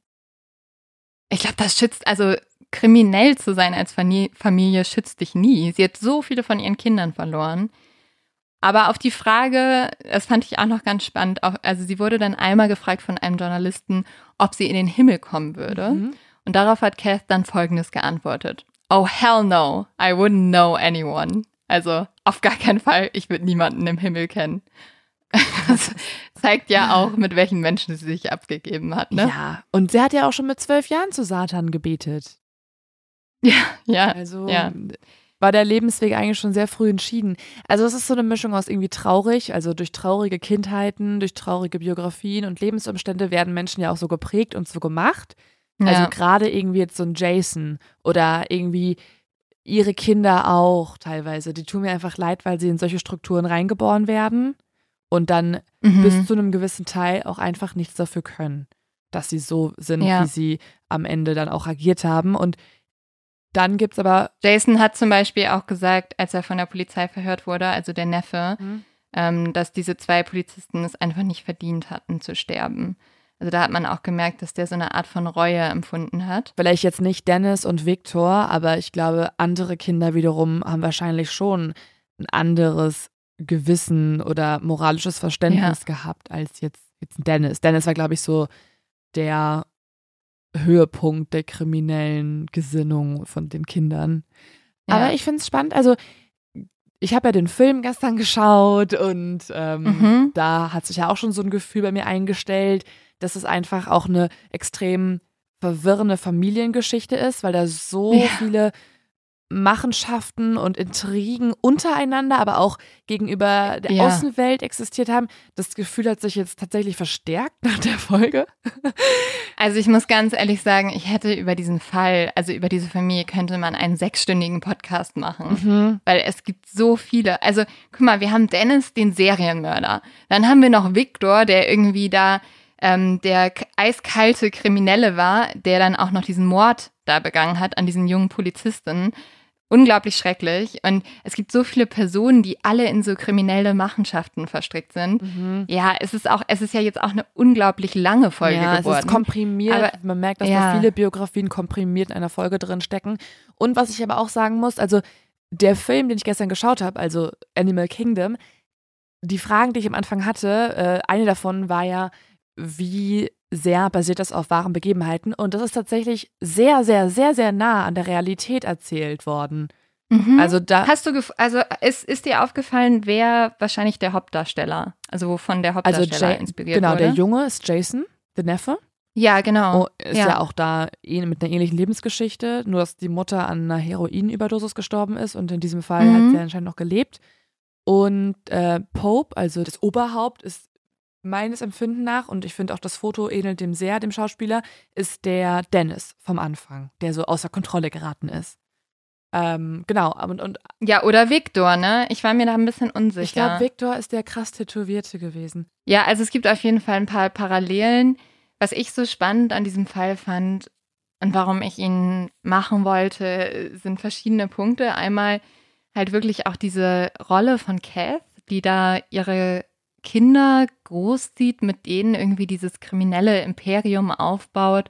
ich glaube, das schützt, also kriminell zu sein als Familie schützt dich nie. Sie hat so viele von ihren Kindern verloren. Aber auf die Frage, das fand ich auch noch ganz spannend, auch, also sie wurde dann einmal gefragt von einem Journalisten, ob sie in den Himmel kommen würde. Mhm. Und darauf hat Kath dann Folgendes geantwortet. Oh, hell no, I wouldn't know anyone. Also auf gar keinen Fall, ich würde niemanden im Himmel kennen. Das zeigt ja auch, mit welchen Menschen sie sich abgegeben hat, ne? Ja, und sie hat ja auch schon mit zwölf Jahren zu Satan gebetet. Ja, ja. Also ja. war der Lebensweg eigentlich schon sehr früh entschieden. Also es ist so eine Mischung aus irgendwie traurig, also durch traurige Kindheiten, durch traurige Biografien und Lebensumstände werden Menschen ja auch so geprägt und so gemacht. Also ja. gerade irgendwie jetzt so ein Jason oder irgendwie ihre Kinder auch teilweise. Die tun mir einfach leid, weil sie in solche Strukturen reingeboren werden und dann Mhm. bis zu einem gewissen Teil auch einfach nichts dafür können, dass sie so sind, Ja. wie sie am Ende dann auch agiert haben. Und dann gibt es aber Jason hat zum Beispiel auch gesagt, als er von der Polizei verhört wurde, also der Neffe, Mhm. ähm, dass diese zwei Polizisten es einfach nicht verdient hatten zu sterben. Also da hat man auch gemerkt, dass der so eine Art von Reue empfunden hat. vielleicht jetzt nicht Dennis und Viktor, aber ich glaube, andere Kinder wiederum haben wahrscheinlich schon ein anderes Gewissen oder moralisches Verständnis gehabt als jetzt, jetzt Dennis. Dennis war, glaube ich, so der Höhepunkt der kriminellen Gesinnung von den Kindern. Ja. Aber ich finde es spannend. Also, ich habe ja den Film gestern geschaut und ähm, Mhm. da hat sich ja auch schon so ein Gefühl bei mir eingestellt, dass es einfach auch eine extrem verwirrende Familiengeschichte ist, weil da so Ja. viele Machenschaften und Intrigen untereinander, aber auch gegenüber der Ja. Außenwelt existiert haben. Das Gefühl hat sich jetzt tatsächlich verstärkt nach der Folge. Also ich muss ganz ehrlich sagen, ich hätte über diesen Fall, also über diese Familie könnte man einen sechsstündigen Podcast machen. Mhm. Weil es gibt so viele. Also, guck mal, wir haben Dennis, den Serienmörder. Dann haben wir noch Victor, der irgendwie da ähm, der eiskalte Kriminelle war, der dann auch noch diesen Mord da begangen hat an diesen jungen Polizisten. Unglaublich schrecklich. Und es gibt so viele Personen, die alle in so kriminelle Machenschaften verstrickt sind. Mhm. Ja, es ist auch, es ist ja jetzt auch eine unglaublich lange Folge ja, geworden. es ist komprimiert. Aber- Man merkt, dass ja. da viele Biografien komprimiert in einer Folge drin stecken. Und was ich aber auch sagen muss, also der Film, den ich gestern geschaut habe, also Animal Kingdom, die Fragen, die ich am Anfang hatte, äh, eine davon war ja, wie sehr basiert das auf wahren Begebenheiten? Und das ist tatsächlich sehr, sehr, sehr, sehr nah an der Realität erzählt worden. Mhm. Also da, Hast du, also ist, ist dir aufgefallen, wer wahrscheinlich der Hauptdarsteller, also wovon der also Hauptdarsteller Ja- inspiriert genau, wurde? der Junge ist Jason, der Neffe. Ja, genau. Oh, ist ja. auch da eh mit einer ähnlichen Lebensgeschichte, nur dass die Mutter an einer Heroinüberdosis gestorben ist und in diesem Fall Mhm. hat sie anscheinend noch gelebt. Und äh, Pope, also das Oberhaupt, ist meines Empfinden nach, und ich finde auch das Foto ähnelt dem sehr, dem Schauspieler, ist der Dennis vom Anfang, der so außer Kontrolle geraten ist. Ähm, genau, und, und Ja, oder Victor, ne? Ich war mir da ein bisschen unsicher. ich glaube, Victor ist der krass Tätowierte gewesen. ja, also es gibt auf jeden Fall ein paar Parallelen. Was ich so spannend an diesem Fall fand und warum ich ihn machen wollte, sind verschiedene Punkte. Einmal halt wirklich auch diese Rolle von Kath, die da ihre Kinder großzieht, mit denen irgendwie dieses kriminelle Imperium aufbaut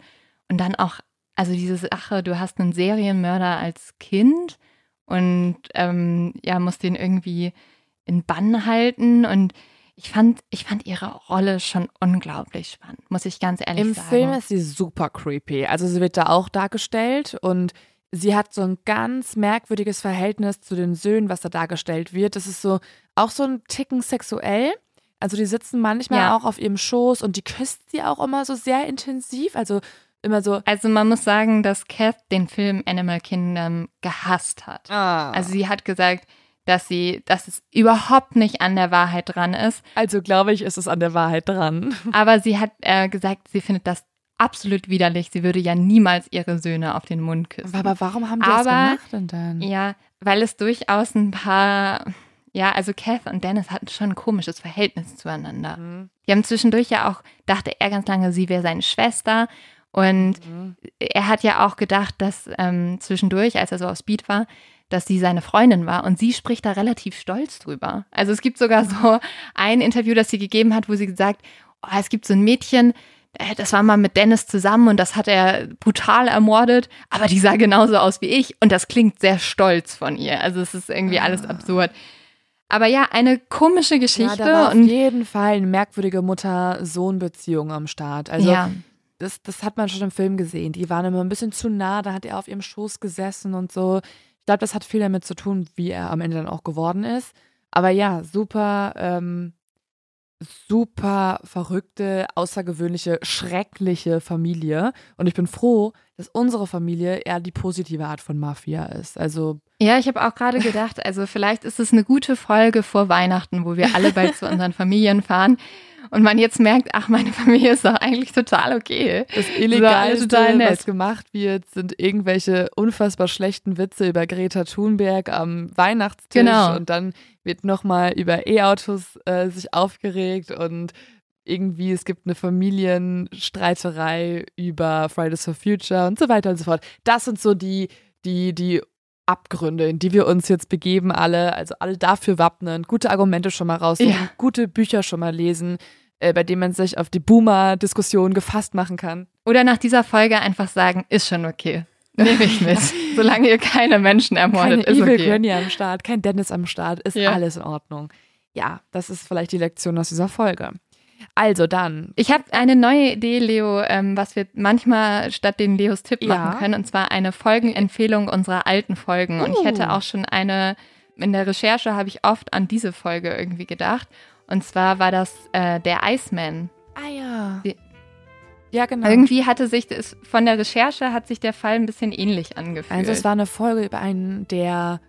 und dann auch, also diese Sache, du hast einen Serienmörder als Kind und ähm, ja, musst den irgendwie in Bann halten und ich fand, ich fand ihre Rolle schon unglaublich spannend, muss ich ganz ehrlich Im sagen. Film ist sie super creepy. Also sie wird da auch dargestellt und sie hat so ein ganz merkwürdiges Verhältnis zu den Söhnen, was da dargestellt wird. Das ist so auch so ein Ticken sexuell. Also die sitzen manchmal Ja. auch auf ihrem Schoß und die küsst sie auch immer so sehr intensiv. Also immer so. also man muss sagen, dass Kath den Film Animal Kingdom gehasst hat. Also sie hat gesagt, dass sie, dass es überhaupt nicht an der Wahrheit dran ist. also glaube ich, ist es an der Wahrheit dran. Aber sie hat äh, gesagt, sie findet das absolut widerlich. Sie würde ja niemals ihre Söhne auf den Mund küssen. Aber warum haben die das Aber- gemacht denn dann? Ja, weil es durchaus ein paar, ja, also Kath und Dennis hatten schon ein komisches Verhältnis zueinander. Mhm. Die haben zwischendurch ja auch, dachte er ganz lange, sie wäre seine Schwester. Und Mhm. er hat ja auch gedacht, dass ähm, zwischendurch, als er so auf Speed war, dass sie seine Freundin war. Und sie spricht da relativ stolz drüber. Also es gibt sogar so ein Interview, das sie gegeben hat, wo sie gesagt, oh, es gibt so ein Mädchen, äh, das war mal mit Dennis zusammen und das hat er brutal ermordet, aber die sah genauso aus wie ich und das klingt sehr stolz von ihr. Also es ist irgendwie alles absurd. Aber ja, eine komische Geschichte. Ja, auf jeden Fall eine merkwürdige Mutter-Sohn-Beziehung am Start. Also ja, das, das hat man schon im Film gesehen. Die waren immer ein bisschen zu nah, da hat er auf ihrem Schoß gesessen und so. Ich glaube, das hat viel damit zu tun, wie er am Ende dann auch geworden ist. Aber ja, super, ähm, super verrückte, außergewöhnliche, schreckliche Familie. Und ich bin froh, dass unsere Familie eher die positive Art von Mafia ist. Also ja, ich habe auch gerade gedacht, also vielleicht ist es eine gute Folge vor Weihnachten, wo wir alle bald zu unseren Familien fahren und man jetzt merkt, ach, meine Familie ist doch eigentlich total okay. Das So, Illegalste, total nett. was gemacht wird, sind irgendwelche unfassbar schlechten Witze über Greta Thunberg am Weihnachtstisch. Genau. Und dann wird nochmal über E-Autos äh, sich aufgeregt und irgendwie es gibt eine Familienstreiterei über Fridays for Future und so weiter und so fort. Das sind so die, die, die Abgründe, in die wir uns jetzt begeben, alle. Also alle dafür wappnen, gute Argumente schon mal raussuchen, Ja. gute Bücher schon mal lesen, äh, bei denen man sich auf die Boomer-Diskussion gefasst machen kann. Oder nach dieser Folge einfach sagen, ist schon okay. Nehme ich mit. Solange ihr keine Menschen ermordet, Keine ist Evil okay. Granny am Start, kein Dennis am Start, ist Ja. alles in Ordnung. Ja, das ist vielleicht die Lektion aus dieser Folge. Also dann, Ich habe eine neue Idee, Leo, ähm, was wir manchmal statt den Leos Tipp Ja. machen können, und zwar eine Folgenempfehlung unserer alten Folgen. Und ich Uh. hätte auch schon eine, in der Recherche habe ich oft an diese Folge irgendwie gedacht. Und zwar war das äh, der Iceman. ah ja. Die- Ja, genau. Irgendwie hatte sich das, von der Recherche hat sich der Fall ein bisschen ähnlich angefühlt. Also es war eine Folge über einen der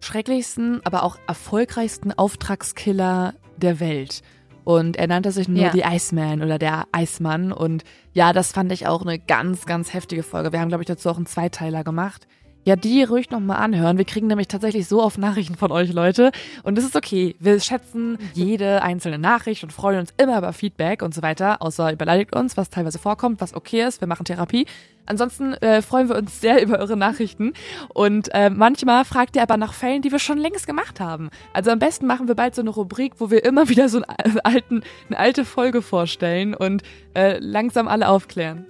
schrecklichsten, aber auch erfolgreichsten Auftragskiller der Welt. Und er nannte sich nur Ja. die Iceman oder der Eismann. Und ja, das fand ich auch eine ganz, ganz heftige Folge. Wir haben, glaube ich, dazu auch einen Zweiteiler gemacht. Ja, die ruhig nochmal anhören. Wir kriegen nämlich tatsächlich so oft Nachrichten von euch, Leute. Und das ist okay. Wir schätzen jede einzelne Nachricht und freuen uns immer über Feedback und so weiter. Außer ihr uns, was teilweise vorkommt, was okay ist. Wir machen Therapie. Ansonsten äh, freuen wir uns sehr über eure Nachrichten. Und äh, manchmal fragt ihr aber nach Fällen, die wir schon längst gemacht haben. Also am besten machen wir bald so eine Rubrik, wo wir immer wieder so einen alten, eine alte Folge vorstellen und äh, langsam alle aufklären.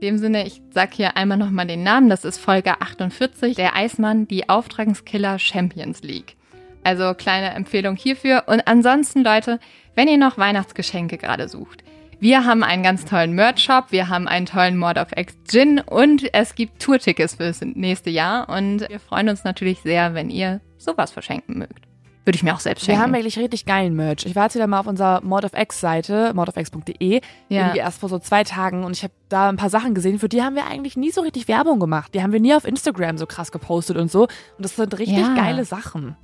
In dem Sinne, ich sag hier einmal nochmal den Namen. Das ist Folge 48, der Eismann, die Auftragskiller Champions League. Also kleine Empfehlung hierfür. Und ansonsten, Leute, wenn ihr noch Weihnachtsgeschenke gerade sucht, wir haben einen ganz tollen Merch-Shop, wir haben einen tollen Mod of X Gin und es gibt Tourtickets fürs nächste Jahr. Und wir freuen uns natürlich sehr, wenn ihr sowas verschenken mögt. Würde ich mir auch selbst Wir schenken. haben wirklich richtig geilen Merch. Ich war jetzt wieder mal auf unserer Mod of X Seite, modofx.de, Ja. irgendwie erst vor so zwei Tagen und ich habe da ein paar Sachen gesehen, für die haben wir eigentlich nie so richtig Werbung gemacht. Die haben wir nie auf Instagram so krass gepostet und so. Und das sind richtig Ja. geile Sachen.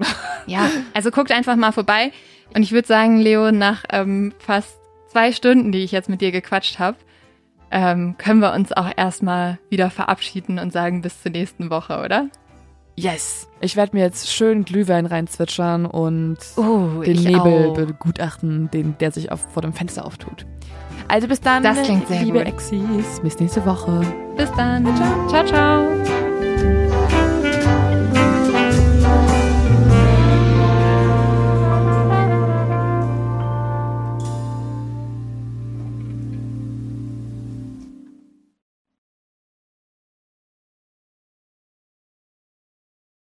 Ja, also guckt einfach mal vorbei. Und ich würde sagen, Leo, nach ähm, fast zwei Stunden, die ich jetzt mit dir gequatscht habe, ähm, können wir uns auch erstmal wieder verabschieden und sagen bis zur nächsten Woche, oder? Yes. Ich werde mir jetzt schön Glühwein reinzwitschern und Oh, den Nebel begutachten, den, der sich auf, vor dem Fenster auftut. Also bis dann, Das klingt sehr liebe gut. Exis. Bis nächste Woche. Bis dann. Ciao, ciao.